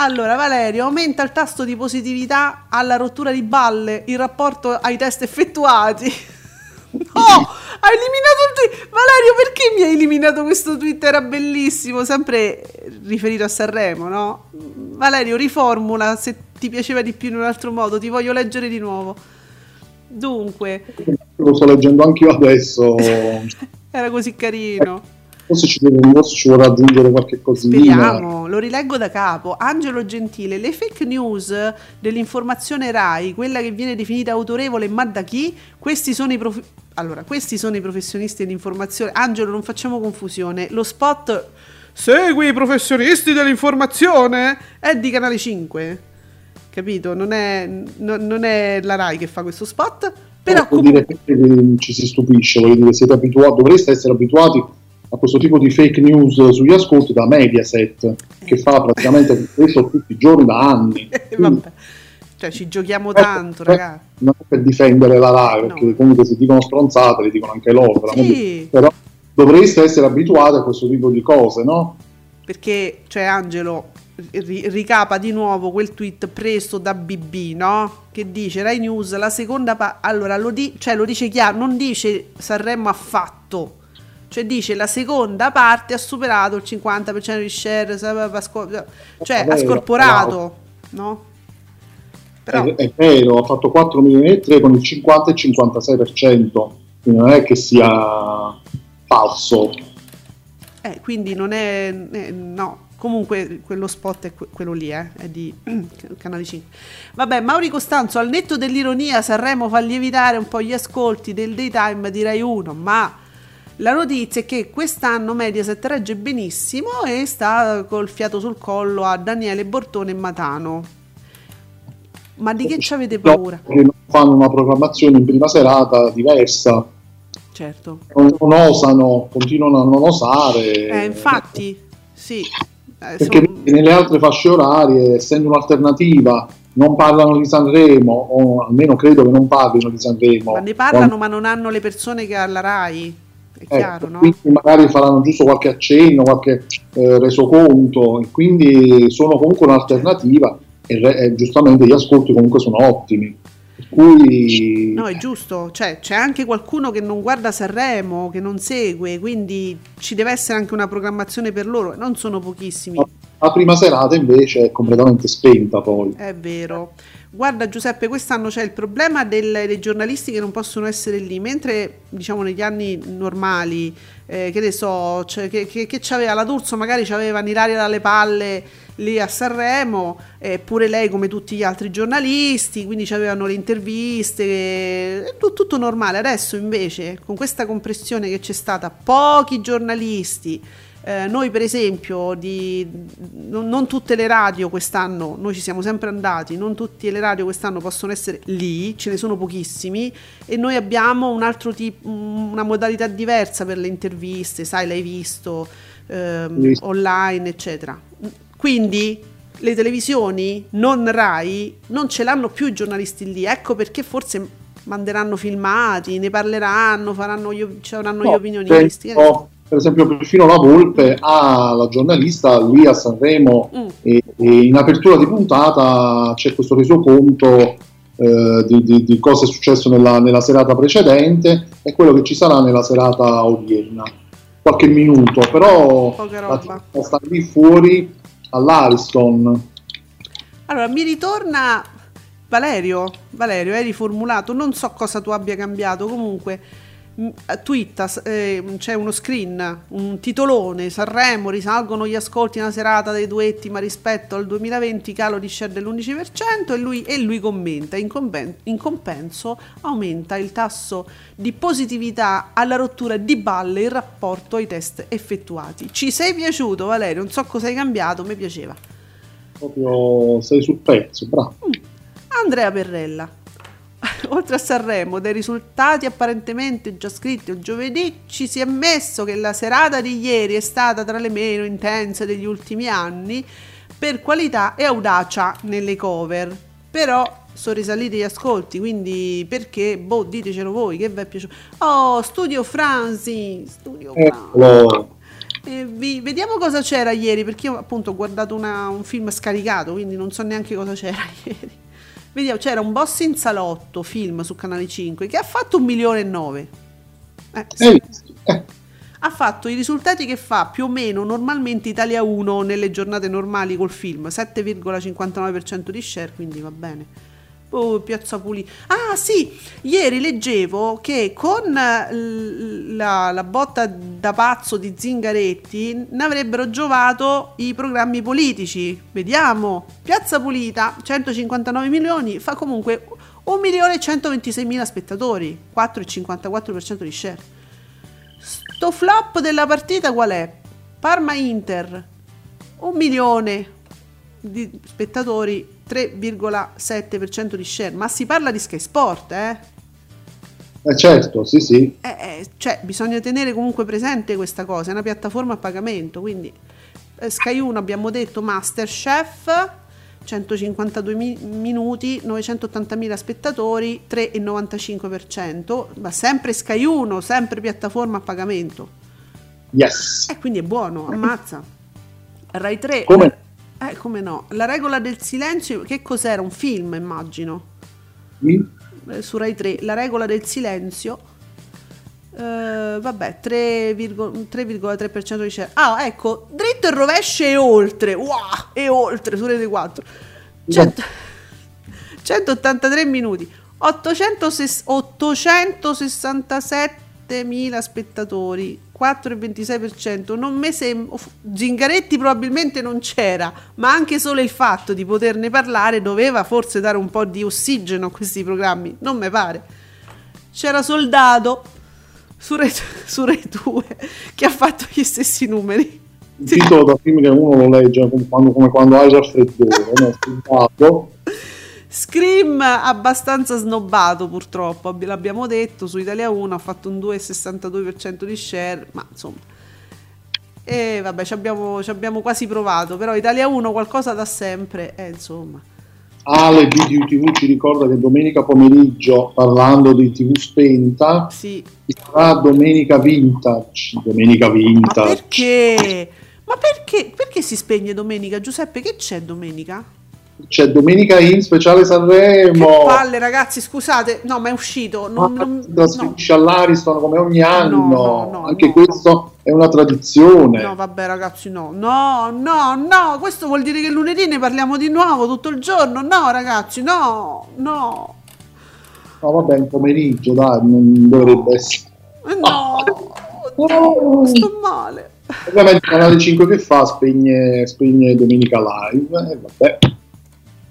Allora, Valerio, aumenta il tasso di positività alla rottura di balle in rapporto ai test effettuati. *laughs* hai eliminato il tweet. Valerio, perché mi hai eliminato questo tweet? Era bellissimo, sempre riferito a Sanremo, no? Valerio, riformula se ti piaceva di più in un altro modo, ti voglio leggere di nuovo. Dunque, Lo sto leggendo anche io adesso. *laughs* era così carino. Forse ci, forse ci vorrà aggiungere qualche cosina. Speriamo, lo rileggo da capo. Angelo Gentile, le fake news dell'informazione RAI, quella che viene definita autorevole, ma da chi? Questi sono i prof- allora, questi sono i professionisti dell'informazione. Angelo, non facciamo confusione. Lo spot Segui i professionisti dell'informazione è di Canale 5. Capito? Non è, non- non è la RAI che fa questo spot. Però vuol comunque dire che ci si stupisce, voglio dire, siete abituati, dovreste essere abituati a questo tipo di fake news sugli ascolti da Mediaset, che fa praticamente questo tutti i giorni da anni. Eh, *laughs* vabbè. Cioè, ci giochiamo tanto, Eh, ragazzi. Non è per difendere la RAI, perché No. comunque se dicono stronzate le dicono anche loro. Sì. però dovreste essere abituati a questo tipo di cose, no? perché cioè Angelo ri- ricapa di nuovo quel tweet preso da BB, no? Che dice Rai News la seconda pa- allora lo, di- cioè, lo dice chiaro, non dice Sanremo affatto. Cioè dice la seconda parte ha superato il 50% di share, cioè ha scorporato, no? Però È, è vero, ha fatto 4 milioni e 3 con il 50 e il 56%, quindi non è che sia falso. Eh, quindi non è, eh, no, comunque quello spot è que- quello lì, eh, è di *clears throat* Canale 5. Vabbè, Mauri Costanzo, al netto dell'ironia, Sanremo fa lievitare un po' gli ascolti del daytime di Rai 1, ma la notizia è che quest'anno Mediaset regge benissimo e sta col fiato sul collo a Daniele Bortone e Matano. Ma di che ci avete paura? Fanno una programmazione in prima serata diversa, Certo. non, non osano, continuano a non osare. Eh, infatti, sì. Eh, Perché son- nelle altre fasce orarie, essendo un'alternativa, non parlano di Sanremo, o almeno credo che non parlino di Sanremo. Ma ne parlano, ma non hanno le persone che ha la RAI. È Eh, chiaro, no? Quindi magari faranno giusto qualche accenno, qualche eh, resoconto, e quindi sono comunque un'alternativa e, re- e giustamente gli ascolti comunque sono ottimi. Cui No, è giusto. Cioè, c'è anche qualcuno che non guarda Sanremo, che non segue, quindi ci deve essere anche una programmazione per loro. Non sono pochissimi. la prima serata invece è completamente spenta poi. È vero. Guarda Giuseppe, quest'anno c'è il problema del- dei giornalisti che non possono essere lì, mentre diciamo negli anni normali, eh, che ne so, cioè, che, che, che c'aveva la D'Urso, magari c'aveva Ilaria dalle palle lì a Sanremo, eh, lei come tutti gli altri giornalisti, quindi c'avevano le interviste, eh, tu- tutto normale. Adesso invece con questa compressione che c'è stata, pochi giornalisti, eh, noi per esempio, di, non, non tutte le radio quest'anno, noi ci siamo sempre andati, non tutte le radio quest'anno possono essere lì, ce ne sono pochissimi e noi abbiamo un altro tipo, una modalità diversa per le interviste, sai, l'hai visto, ehm, Visto. online, eccetera. Quindi le televisioni non RAI non ce l'hanno più i giornalisti lì, ecco perché forse manderanno filmati, ne parleranno, faranno gli, ci avranno gli No, opinionisti. che ne so. penso, per esempio, perfino la Volpe ha la giornalista lì a Sanremo Mm. e, e in apertura di puntata c'è questo resoconto eh, di, di- di cosa è successo nella, nella serata precedente e quello che ci sarà nella serata odierna. Qualche minuto, però sta lì fuori all'Ariston. Allora, mi ritorna Valerio, Valerio, hai riformulato, non so cosa tu abbia cambiato, comunque twitta, s- eh, c'è uno screen, un titolone, Sanremo, risalgono gli ascolti una serata dei duetti, ma rispetto al 2020 calo di share dell'11% e lui, e lui commenta, in, compen- in compenso aumenta il tasso di positività alla rottura di balle in rapporto ai test effettuati. Ci sei piaciuto Valerio? Non so cosa hai cambiato, mi piaceva. Proprio sei sul pezzo, bravo. Andrea Perrella. *laughs* Oltre a Sanremo, dai risultati apparentemente già scritti il giovedì, ci si è messo che la serata di ieri è stata tra le meno intense degli ultimi anni per qualità e audacia nelle cover. Però sono risaliti gli ascolti, quindi perché? Boh, ditecelo voi, che vi è piaciuto. Oh, Studio Franzi, Studio Franzi. Vi- vediamo cosa c'era ieri, perché io appunto ho guardato una- un film scaricato, quindi non so neanche cosa c'era *laughs* ieri. Vediamo, c'era un boss in salotto, film su Canale 5, che ha fatto un milione e nove. Eh, sì. Eh, *laughs* Ha fatto i risultati che fa più o meno normalmente Italia 1 nelle giornate normali col film, 7,59% di share, quindi va bene. Oh, Piazza Pulita. Ah sì, ieri leggevo che con eh, la, la botta da pazzo di Zingaretti ne avrebbero giovato i programmi politici. Vediamo. Piazza Pulita, 159 milioni, fa comunque 1 milione e 126 mila spettatori, 4,54% di share. Sto flop della partita qual è? Parma Inter, un milione di spettatori, 3,7% di share, ma si parla di Sky Sport, eh? eh, certo, sì, sì. Eh, eh, cioè, bisogna tenere comunque presente questa cosa, è una piattaforma a pagamento, quindi eh, Sky 1 abbiamo detto Masterchef, 152 mi- minuti, 980.000 spettatori, 3,95%, ma sempre Sky 1, sempre piattaforma a pagamento. Yes. E quindi è buono, ammazza. Rai 3. Come? Eh, come no? La regola del silenzio, che cos'era? Un film, immagino. Eh, su Rai 3, La regola del silenzio. Eh, vabbè, 3,- 3,3% di share. Ah, ecco, dritto e rovescio e oltre. Wow, e oltre su Rete 4. Cento- 183 minuti. 806 867.000 spettatori, 4,26%. Non mi sembra. Zingaretti probabilmente non c'era, ma anche solo il fatto di poterne parlare doveva forse dare un po' di ossigeno a questi programmi. Non mi pare. C'era Soldato su Rai, *laughs* su Rai 2 che ha fatto gli stessi numeri. Un titolo da film che uno lo legge come quando, come quando hai già freddore, no? Scream abbastanza snobbato purtroppo, abbi- l'abbiamo detto, su Italia 1 ha fatto un 2,62% di share, ma insomma... E vabbè, ci abbiamo, ci abbiamo quasi provato, però Italia 1 qualcosa da sempre, eh, insomma. Ale Video TV ci ricorda che domenica pomeriggio, parlando di TV spenta, Sì. ci sarà Domenica Vintage. Domenica Ma Vintage. perché? Ma perché? Perché si spegne domenica? Giuseppe, che c'è domenica? C'è Domenica in speciale Che Sanremo. palle, ragazzi, scusate. No, ma è uscito. Non, Ma non- si trasferisce all'Ariston come ogni anno. no, no, Anche no. questo è una tradizione. No, vabbè, ragazzi, no, no, no, no, questo vuol dire che lunedì ne parliamo di nuovo tutto il giorno. No, ragazzi, no, no, No, vabbè, il pomeriggio, dai, non dovrebbe essere. eh, no, oddio, sto male. Ovviamente il canale 5 che fa spegne, spegne Domenica Live e vabbè.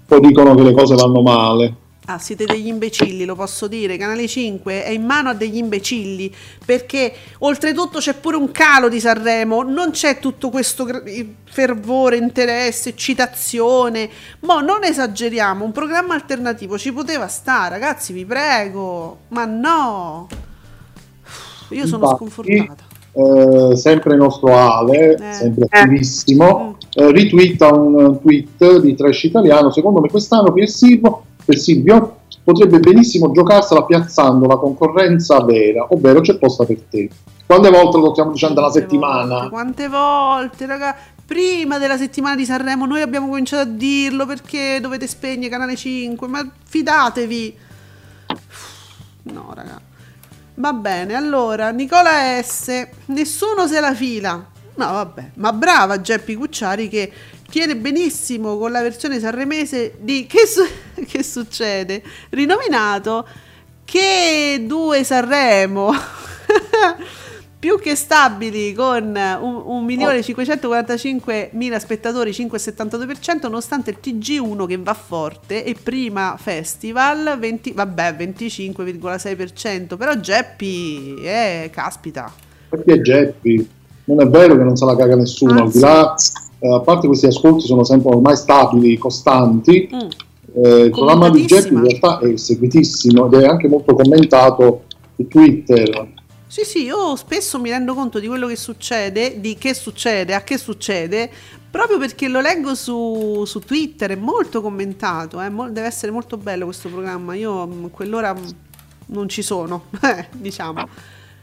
Poi dicono che le cose vanno male. Ah, siete degli imbecilli, lo posso dire. Canale 5 è in mano a degli imbecilli perché oltretutto c'è pure un calo di Sanremo, non c'è tutto questo fervore, interesse, eccitazione. Ma non esageriamo, un programma alternativo ci poteva stare, ragazzi, vi prego. Ma no. Io sono Infatti, sconfortata. eh, sempre il nostro Ale, Eh. sempre attivissimo, eh, ritwitta un tweet di Trash Italiano. Secondo me quest'anno per Silvio, per Silvio potrebbe benissimo giocarsela piazzando la concorrenza vera, ovvero c'è posta per te. Quante volte lo stiamo dicendo alla settimana? volte, quante volte, raga? Prima della settimana di Sanremo noi abbiamo cominciato a dirlo perché dovete spegnere Canale 5, ma fidatevi. No, raga. Va bene, allora, Nicola S. Nessuno se la fila. No, vabbè, ma brava Geppi Cucciari che tiene benissimo con la versione sanremese di Che, su- *laughs* che succede? Rinominato Che due Sanremo. *laughs* Più che stabili con 1.545.000 spettatori, 5,72%, nonostante il TG1 che va forte e prima Festival 20, vabbè, 25,6%. Però Geppi, eh, caspita. Perché Geppi? Non è vero che non se la caga nessuno, al di là, eh, a parte questi ascolti sono sempre ormai stabili, costanti, Mm. eh, il programma di Geppi in realtà è seguitissimo ed è anche molto commentato su Twitter. Sì, sì, io spesso mi rendo conto di quello che succede, di che succede, a che succede, proprio perché lo leggo su, su Twitter, è molto commentato, eh, mo- deve essere molto bello questo programma. Io mm, a quell'ora mm, non ci sono, *laughs* eh, diciamo.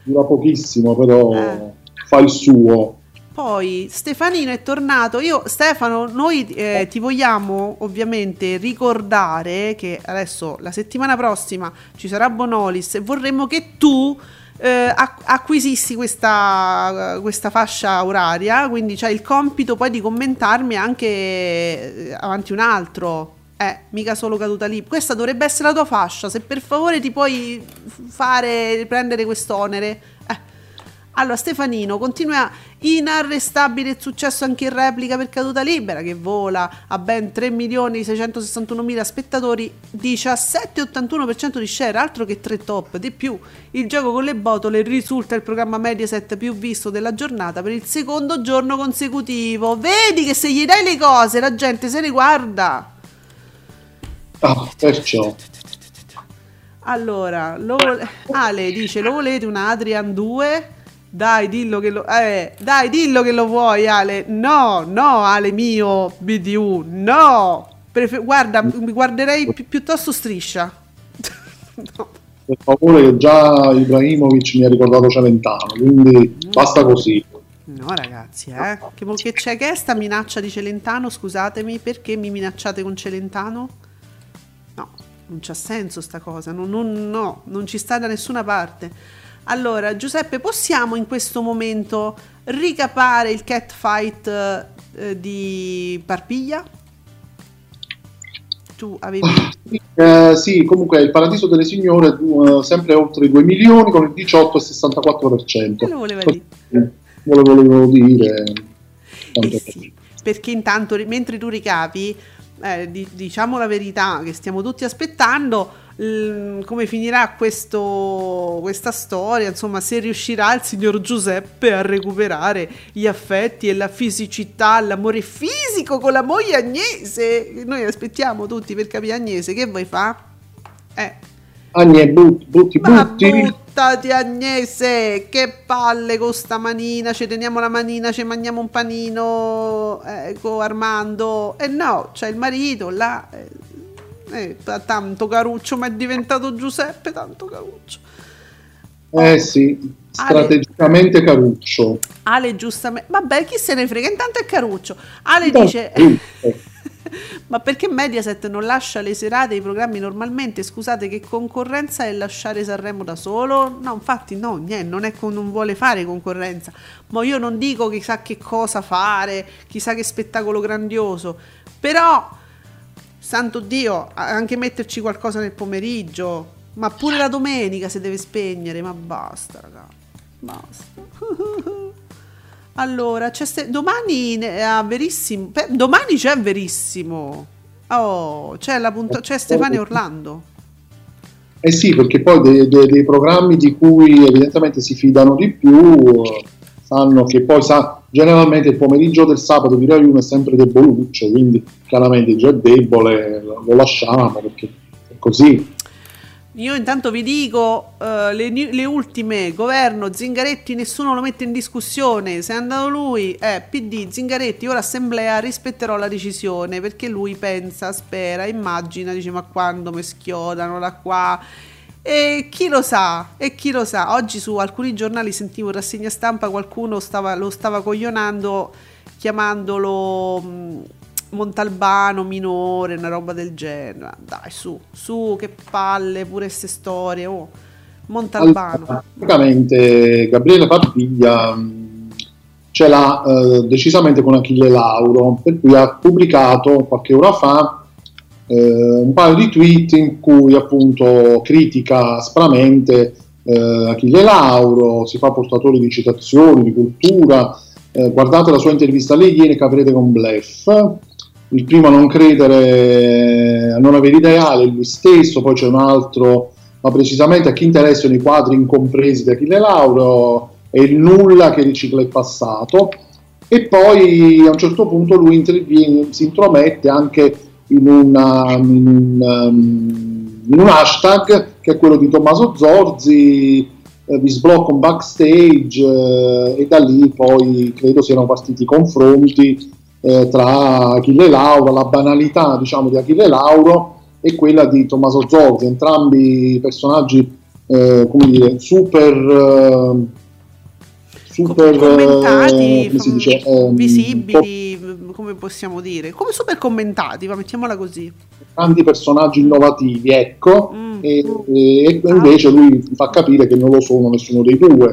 Dura pochissimo, però Eh. Fa il suo. Poi Stefanino è tornato. Io, Stefano, noi eh, ti vogliamo ovviamente ricordare che adesso la settimana prossima ci sarà Bonolis e vorremmo che tu eh, ac- acquisissi questa, questa fascia oraria. Quindi c'hai il compito poi di commentarmi anche eh, avanti un altro. Eh, mica solo caduta lì. Questa dovrebbe essere la tua fascia. Se per favore ti puoi fare prendere quest'onere. Eh. Allora, Stefanino continua inarrestabile il successo anche in replica per caduta libera, che vola a ben 3 milioni 661 mila spettatori, 17,81% di share, altro che 3 top. Di più, il gioco con le botole risulta il programma Mediaset più visto della giornata per il secondo giorno consecutivo. Vedi che se gli dai le cose, la gente se ne guarda. Ah, perciò. Allora, lo vole- Ale dice: Lo volete un Adrian 2? Dai, dillo che lo. Eh, dai, dillo che lo vuoi, Ale. No, no, Ale mio BDU, no. Prefe- guarda, mi guarderei pi- piuttosto striscia. *laughs* no. Per favore, che già Ibrahimovic mi ha ricordato Celentano, quindi basta così. No, ragazzi, eh. Che, che c'è che è sta minaccia di Celentano? Scusatemi, perché mi minacciate con Celentano? No, non c'ha senso sta cosa. Non, non- no, non ci sta da nessuna parte. Allora, Giuseppe, possiamo in questo momento ricapare il catfight eh, di Parpiglia? Tu avevi. *laughs* Eh, sì, comunque il Paradiso delle Signore eh, sempre oltre i 2 milioni con il 18,64%. Che lo voleva dire? Ve lo volevo dire. Eh sì, perché intanto mentre tu ricapi, eh, di- diciamo la verità che stiamo tutti aspettando, l- come finirà questo- questa storia, insomma se riuscirà il signor Giuseppe a recuperare gli affetti e la fisicità, l'amore fisico con la moglie Agnese. Noi aspettiamo tutti per capire Agnese, che vuoi fa? Eh, Agne, butti, butti, ma butti. buttati Agnese, che palle con sta manina, ci teniamo la manina, ci mangiamo un panino eh, con Armando. E no, c'è il marito là, eh, tanto caruccio, ma è diventato Giuseppe, tanto caruccio. Eh sì, strategicamente Caruccio. Ale giustamente, vabbè chi se ne frega, intanto è caruccio. Ale Intanto- dice... *laughs* Ma perché Mediaset non lascia le serate e i programmi normalmente? Scusate, che concorrenza è lasciare Sanremo da solo? No, infatti, no, niente, non è che non vuole fare concorrenza. Ma io non dico chissà che cosa fare, chissà che spettacolo grandioso. Però, santo Dio, anche metterci qualcosa nel pomeriggio. Ma pure la domenica se deve spegnere. Ma basta, ragazzi. Basta. *laughs* Allora, c'è ste- domani ne- a verissimo. pe- domani c'è verissimo. Oh, c'è, la punta- c'è Stefania Orlando. Eh sì, perché poi dei, dei- dei programmi di cui evidentemente si fidano di più eh, sanno che poi sa, generalmente il pomeriggio del sabato di Rai 1 è sempre deboluccio, quindi chiaramente già debole, lo, lasciamo perché è così. Io intanto vi dico eh, le, le ultime, governo, Zingaretti, nessuno lo mette in discussione, se è andato lui, eh, PD, Zingaretti, ora assemblea, rispetterò la decisione, perché lui pensa, spera, immagina, dice ma quando mi schiodano da qua, e chi lo sa, e chi lo sa, oggi su alcuni giornali sentivo in rassegna stampa qualcuno stava, lo stava coglionando chiamandolo mh, Montalbano minore, una roba del genere. Dai, su, su, che palle, pure queste storie. Oh, Montalbano. Praticamente Gabriele Parpiglia mh, ce l'ha eh, decisamente con Achille Lauro, per cui ha pubblicato qualche ora fa un paio di tweet in cui appunto critica aspramente eh, Achille Lauro, si fa portatore di citazioni, di cultura. Eh, guardate la sua intervista a lei ieri, capirete con blef. Il primo a non credere, a non avere ideale è lui stesso, poi c'è un altro ma precisamente a chi interessano i quadri incompresi da Achille Lauro e il nulla che ricicla il passato e poi a un certo punto lui si intromette anche in, una, in, un, um, in un hashtag che è quello di Tommaso Zorzi eh, vi sblocco un backstage eh, e da lì poi credo siano partiti i confronti eh, tra Achille Lauro, la banalità diciamo di Achille Lauro e quella di Tommaso Zorzi, entrambi personaggi eh, come dire, super, eh, super commentati, eh, come si dice, ehm, visibili, come possiamo dire, come super commentati, va, mettiamola così. grandi personaggi innovativi, ecco, Mm. e, e invece lui fa capire che non lo sono nessuno dei due.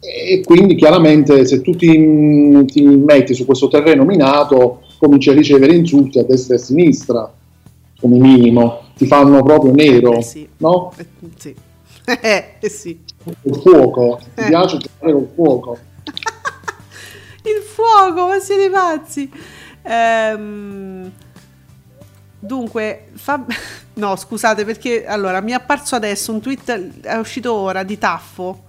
E quindi chiaramente se tu ti, ti metti su questo terreno minato cominci a ricevere insulti a destra e a sinistra, come minimo, ti fanno proprio nero, Eh sì. no? Eh, sì. Eh, *laughs* eh sì. Col fuoco, ti Eh. piace giocare col fuoco. Il fuoco, ma siete pazzi. Ehm, dunque, Fab- *laughs* no, scusate perché allora mi è apparso adesso un tweet, è uscito ora di Taffo.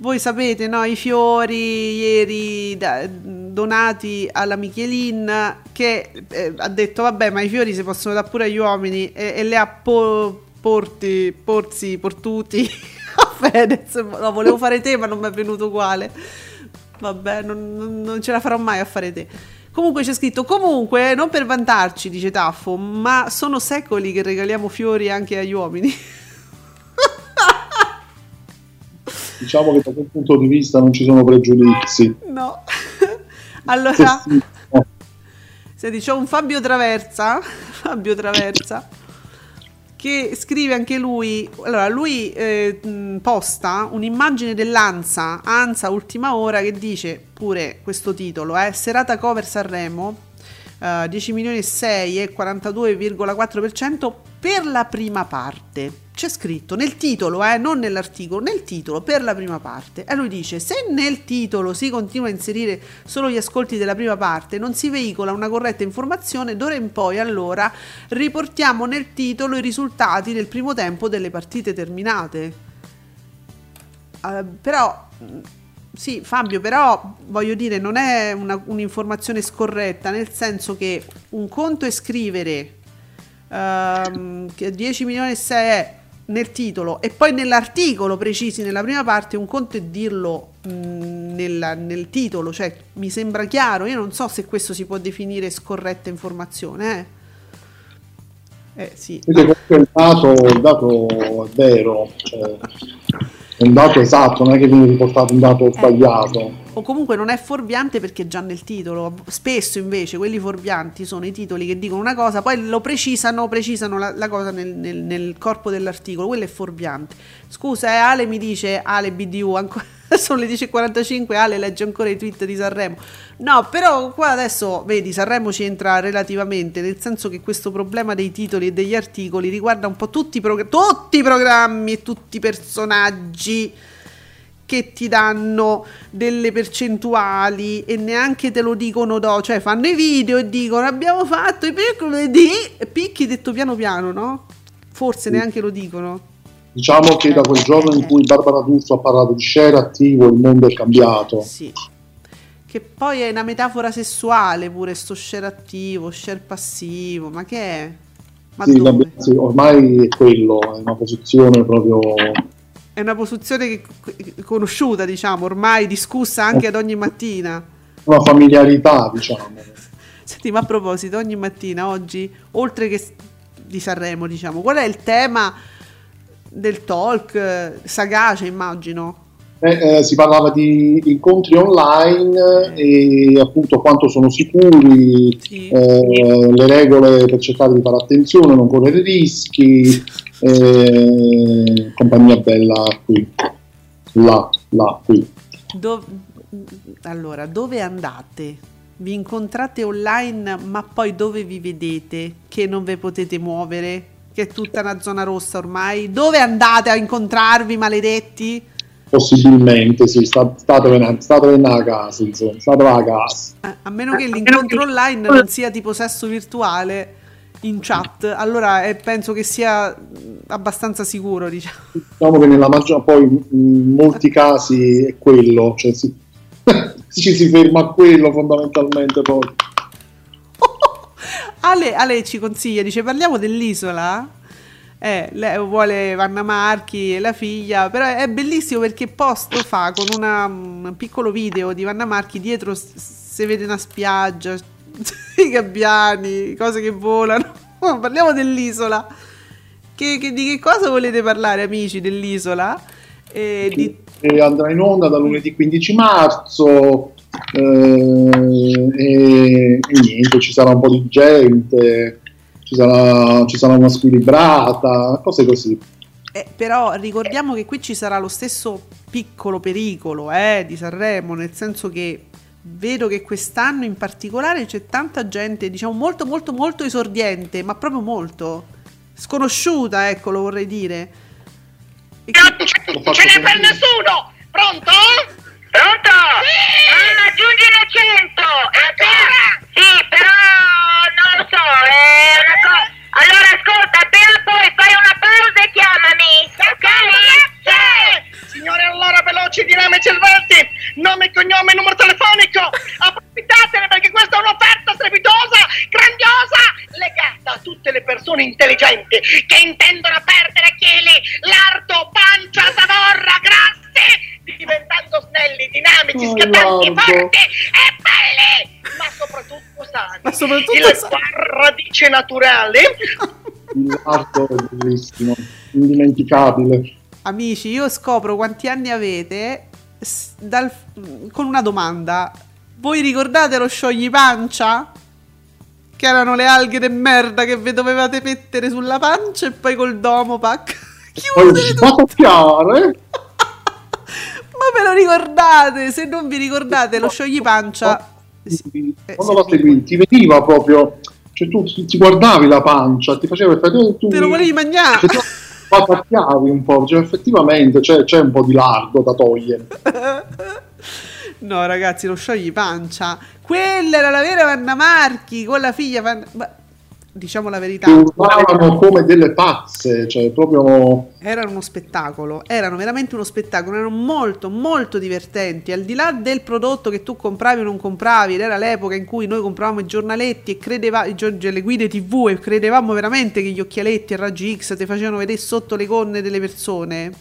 Voi sapete, no, i fiori ieri da- donati alla Michelin che eh, ha detto vabbè, ma i fiori si possono dare pure agli uomini e, e le ha po- porti, porzi, portuti *laughs* a Fedez. No, volevo fare te, ma non mi è venuto uguale. Vabbè, non, non- ce la farò mai a fare te. Comunque c'è scritto, comunque, non per vantarci, dice Taffo, ma sono secoli che regaliamo fiori anche agli uomini. *laughs* Diciamo che da quel punto di vista non ci sono pregiudizi. no. *laughs* allora, senti, c'è un Fabio Traversa, *laughs* Fabio Traversa, che scrive anche lui, allora lui eh, posta un'immagine dell'Ansa, Ansa Ultima Ora, che dice pure questo titolo, eh, serata cover Sanremo, eh, 10 milioni e 6 e 42,4% per la prima parte. C'è scritto nel titolo, eh, non nell'articolo, nel titolo per la prima parte. E lui dice: Se nel titolo si continua a inserire solo gli ascolti della prima parte, non si veicola una corretta informazione, d'ora in poi allora riportiamo nel titolo i risultati del primo tempo delle partite terminate. Eh, però mh, sì, Fabio, però voglio dire, non è una- un'informazione scorretta, nel senso che un conto è scrivere ehm, che 10 milioni e 6 è nel titolo e poi nell'articolo precisi nella prima parte, un conto è dirlo mh, nella- nel titolo, cioè mi sembra chiaro, io non so se questo si può definire scorretta informazione. Eh, eh sì. Quindi comunque il dato, il dato è vero, cioè, è un dato esatto, non è che viene riportato un dato sbagliato. O comunque non è fuorviante perché è già nel titolo. Spesso invece quelli fuorvianti sono i titoli che dicono una cosa, poi lo precisano, precisano la, la cosa nel, nel- nel corpo dell'articolo. Quello è fuorviante. Scusa, eh, Ale mi dice, Ale BDU, ancora, *laughs* sono le 10.45, Ale legge ancora i tweet di Sanremo. No, però qua adesso, vedi, Sanremo ci entra relativamente, nel senso che questo problema dei titoli e degli articoli riguarda un po' tutti i, progr- tutti i programmi e tutti i personaggi che ti danno delle percentuali e neanche te lo dicono do, cioè fanno i video e dicono abbiamo fatto i piccoli di picchi detto piano piano, no? Forse neanche lo dicono. Diciamo che da quel giorno in cui Barbara D'Urso ha parlato di share attivo il mondo è cambiato. Sì. Che poi è una metafora sessuale pure sto share attivo, share passivo, ma che è? Ma sì, ormai è quello, è una posizione proprio... È una posizione che- conosciuta, diciamo, ormai discussa anche ad ogni mattina. una familiarità, diciamo. Senti, ma a proposito, ogni mattina, oggi, oltre che di Sanremo, diciamo, qual è il tema del talk? Eh, Sagace, immagino. Eh, eh, si parlava di incontri online e appunto quanto sono sicuri, Sì. eh, le regole per cercare di fare attenzione, non correre rischi, *laughs* eh, compagnia bella qui, là, là, qui. Do- allora, dove andate? Vi incontrate online, ma poi dove vi vedete? Che non vi potete muovere? Che è tutta una zona rossa ormai? Dove andate a incontrarvi, maledetti? Possibilmente sì, sta- statevene, statevene a casa, insomma, statevene a casa. Eh, A meno che l'incontro online non sia tipo sesso virtuale in chat, allora eh, penso che sia mh, abbastanza sicuro, diciamo. Diciamo che nella maggior poi in molti casi è quello, cioè si- *laughs* ci si ferma a quello fondamentalmente poi. *laughs* Ale, Ale ci consiglia, dice parliamo dell'isola. Eh, lei vuole Vanna Marchi e la figlia, però è bellissimo perché post fa con una- un piccolo video di Vanna Marchi, dietro s- si vede una spiaggia, *laughs* i gabbiani, cose che volano. *laughs* Parliamo dell'isola. Che, che- di che cosa volete parlare, amici dell'isola? E di- andrà in onda da lunedì 15 marzo. eh, e, e niente, ci sarà un po' di gente, ci sarà, ci sarà una squilibrata, cose così. eh, però ricordiamo che qui ci sarà lo stesso piccolo pericolo eh, di Sanremo, nel senso che vedo che quest'anno in particolare c'è tanta gente, diciamo molto molto molto esordiente, ma proprio molto sconosciuta, ecco, lo vorrei dire. E che- Ce n'è per nessuno! Pronto? Pronto? Ah, aggiungi l'accento! Sì, però non lo so, è una cosa... Allora ascolta, appena poi fai una pausa e chiamami, ok? Sì! Signore, allora veloci, dinamici e svelti, nome, cognome, numero telefonico, approfittatene perché questa è un'offerta strepitosa, grandiosa, legata a tutte le persone intelligenti che intendono perdere chili, lardo, pancia, zavorra, grassi, diventando snelli, dinamici, Oh, scattanti, lardo. forti e belli, ma soprattutto sani. Ma soprattutto Il sani. radici naturali. Il lardo *laughs* è bellissimo, indimenticabile. Amici, io scopro quanti anni avete dal- con una domanda. Voi ricordate lo sciogli pancia? Che erano le alghe de merda che vi dovevate mettere sulla pancia e poi col domopac. *laughs* Chiuse sbatacchiare, *laughs* Ma ve lo ricordate? Se non vi ricordate lo sciogli pancia. Eh, quando lo seguivi, ti veniva proprio, cioè tu ti, guardavi la pancia, ti faceva Te lo volevi mangiare? Cioè, tu sbatacchiavi un po', cioè effettivamente c'è, c'è un po' di largo da togliere. *laughs* No, ragazzi, lo sciogli pancia. Quella era la vera Vanna Marchi con la figlia. Vanna- ma- diciamo la verità. Urlavano come delle pazze, cioè proprio Erano uno spettacolo, erano veramente uno spettacolo, erano molto molto divertenti, al di là del prodotto che tu compravi o non compravi, era l'epoca in cui noi compravamo i giornaletti e credevamo, le guide tv e credevamo veramente che gli occhialetti a raggi X ti facevano vedere sotto le conne delle persone,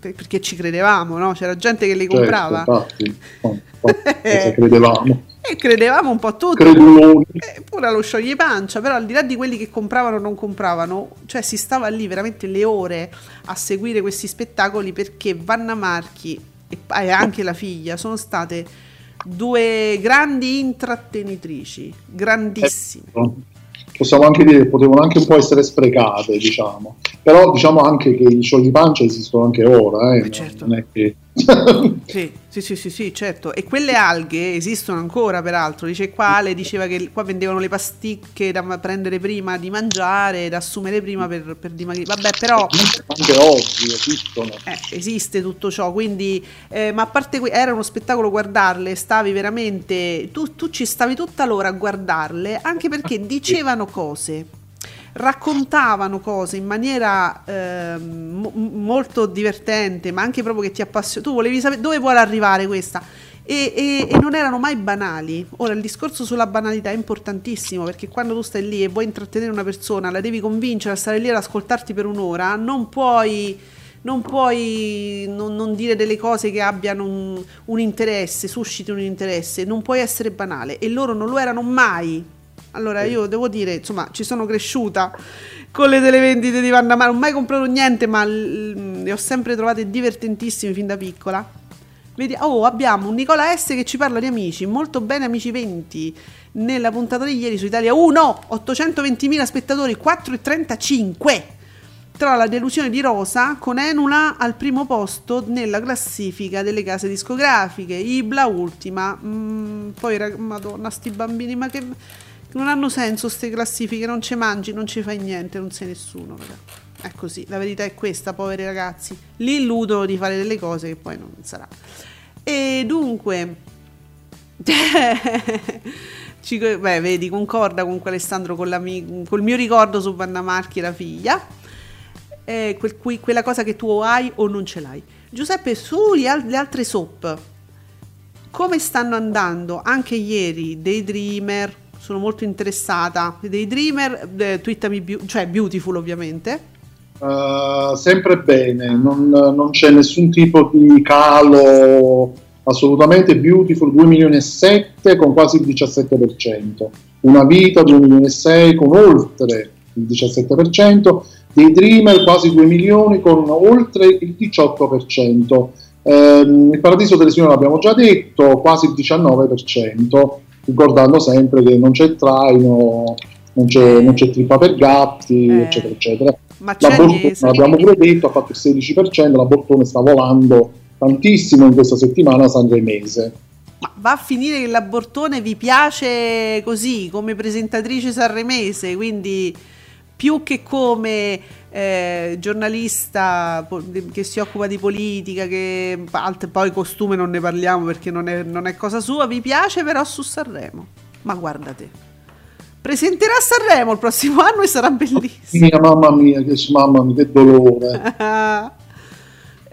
Per- perché ci credevamo, no? C'era gente che li certo, comprava infatti, no, *laughs* infatti, cosa credevamo. E credevamo un po' tutti. Eh, pure allo sciogli pancia, però al di là di quelli che compravano o non compravano, cioè si stava lì veramente le ore a seguire questi spettacoli perché Vanna Marchi e, anche la figlia sono state due grandi intrattenitrici, grandissime. Possiamo anche dire che potevano anche un po' essere sprecate, diciamo. Però diciamo anche che i sciogli pancia esistono anche ora, eh, Eh, certo. non è che... *laughs* Sì, sì, sì, sì, sì, certo. E quelle alghe esistono ancora, peraltro. Dice qua Ale diceva che qua vendevano le pasticche da prendere prima di mangiare, da assumere prima per, per dimagrire. Vabbè, però anche oggi esistono. eh, esiste tutto ciò, quindi, eh, ma a parte que- era uno spettacolo guardarle, stavi veramente, tu, tu ci stavi tutta l'ora a guardarle, anche perché *laughs* dicevano cose, raccontavano cose in maniera ehm, mo- molto divertente, ma anche proprio che ti appassiona, tu volevi sapere dove vuole arrivare questa. E, e- e non erano mai banali. Ora il discorso sulla banalità è importantissimo perché quando tu stai lì e vuoi intrattenere una persona, la devi convincere a stare lì ad ascoltarti per un'ora, non puoi non puoi non, non dire delle cose che abbiano un, un interesse, suscitino un interesse, non puoi essere banale e loro non lo erano mai. Allora io devo dire, insomma, ci sono cresciuta con le televendite di Vanna Mara, non ho mai comprato niente, ma le ho sempre trovate divertentissime fin da piccola. Vedi, oh, abbiamo un Nicola S che ci parla di amici, molto bene amici 20, nella puntata di ieri su Italia 1, 820.000 spettatori, 4,35 tra la delusione di Rosa con Enula al primo posto nella classifica delle case discografiche, Ibla ultima, Mm, poi madonna sti bambini ma che non hanno senso queste classifiche, non ci mangi, non ci fai niente, non sei nessuno, raga. È così, la verità è questa, poveri ragazzi. Li illudono di fare delle cose che poi non sarà. E dunque, *laughs* beh, vedi, concorda comunque Alessandro con l'ami- col mio ricordo su Vanna Marchi la figlia. Eh, quel- qui- quella cosa che tu hai o non ce l'hai. Giuseppe, sulle al- le altre soap, come stanno andando? Anche ieri, Daydreamer, sono molto interessata. Daydreamer, eh, twittami, cioè Beautiful ovviamente. Eh, sempre bene, non, non c'è nessun tipo di calo, assolutamente Beautiful 2 milioni e 7 con quasi il 17%, una vita 2 milioni e 6 con oltre il 17%, dei Dreamer quasi 2 milioni con oltre il 18%. Ehm, il Paradiso Televisione l'abbiamo già detto, quasi il 19%, ricordando sempre che non c'è traino, non c'è, non c'è trippa per gatti, Eh. eccetera, eccetera. Ma La Bortone, l'abbiamo pure detto, ha fatto il 16%, la Bortone sta volando tantissimo in questa settimana sanremese. Ma va a finire che la Bortone vi piace così, come presentatrice sanremese, quindi più che come eh, giornalista che si occupa di politica, che poi costume non ne parliamo perché non è, non è cosa sua, vi piace però su Sanremo. Ma guardate, presenterà Sanremo il prossimo anno e sarà bellissimo. Mia mamma mia, che, mamma mia, che dolore. *laughs*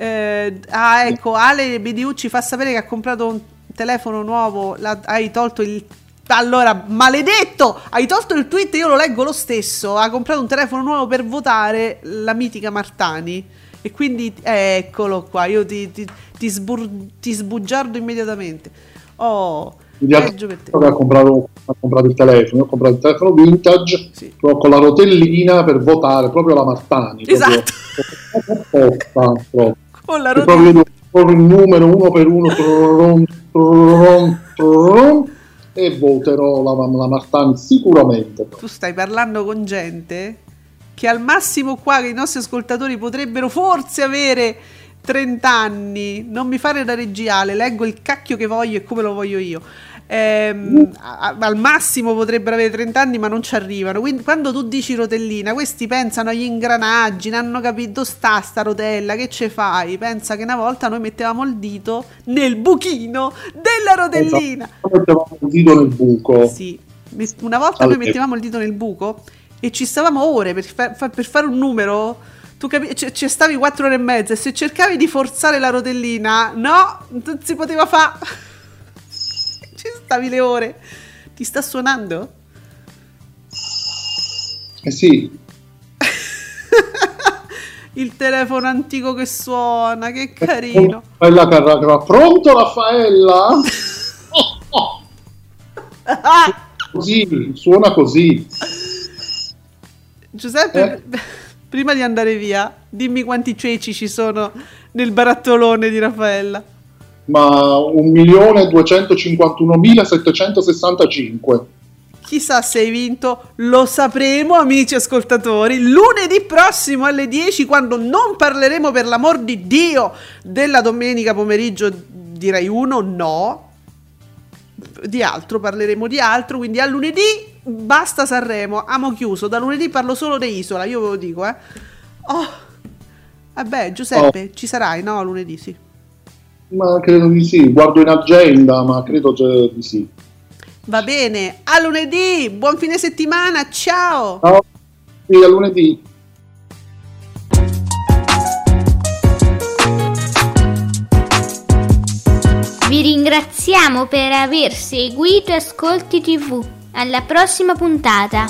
Eh, ah, ecco, Ale Bediucci fa sapere che ha comprato un telefono nuovo. la- hai tolto il. Allora, maledetto! Hai tolto il tweet, io lo leggo lo stesso. Ha comprato un telefono nuovo per votare la mitica Martani. E quindi eh, eccolo qua. Io ti, ti, ti sbur- ti sbugiardo immediatamente. Oh, peggio per te. ha comprato, ha comprato il telefono, ho comprato il telefono vintage però con la rotellina per votare proprio la Martani. proprio- Esatto. proprio. Con la rotellina. proprio proprio il numero uno per uno trum, trum, trum, e voterò la, la Martani sicuramente. Tu stai parlando con gente che al massimo qua che i nostri ascoltatori potrebbero forse avere 30 anni. Non mi fare da regiale, leggo il cacchio che voglio e come lo voglio io. Ehm, a- al massimo potrebbero avere 30 anni, ma non ci arrivano. Quindi, quando tu dici rotellina, questi pensano agli ingranaggi, non hanno capito sta sta rotella, che ce fai? Pensa che una volta noi mettevamo il dito nel buchino della rotellina. Esatto. Mettevamo il dito nel buco. Sì, una volta noi mettevamo il dito nel buco e ci stavamo ore per, fa- per fare un numero. Tu capi- c- ci stavi quattro ore e mezza e se cercavi di forzare la rotellina, no, non si poteva fare. Stavi le ore. Ti sta suonando? Eh sì, *laughs* Il telefono antico che suona, che carino. bella carraca. Pronto Raffaella? *laughs* Così, suona così. Giuseppe, *laughs* prima di andare via, dimmi quanti ceci ci sono nel barattolone di Raffaella. Ma 1.251.765. Chissà se hai vinto, lo sapremo amici ascoltatori lunedì prossimo alle 10 quando non parleremo per l'amor di Dio della domenica pomeriggio di Rai 1, no, di altro parleremo di altro, quindi a lunedì basta Sanremo, amo chiuso, da lunedì parlo solo di Isola, io ve lo dico eh. Oh, vabbè Giuseppe, ci sarai no lunedì sì. Ma credo di sì, guardo in agenda, ma credo di sì. Va bene, a lunedì, buon fine settimana, ciao! Ciao, sì, a lunedì. Vi ringraziamo per aver seguito Ascolti TV. Alla prossima puntata.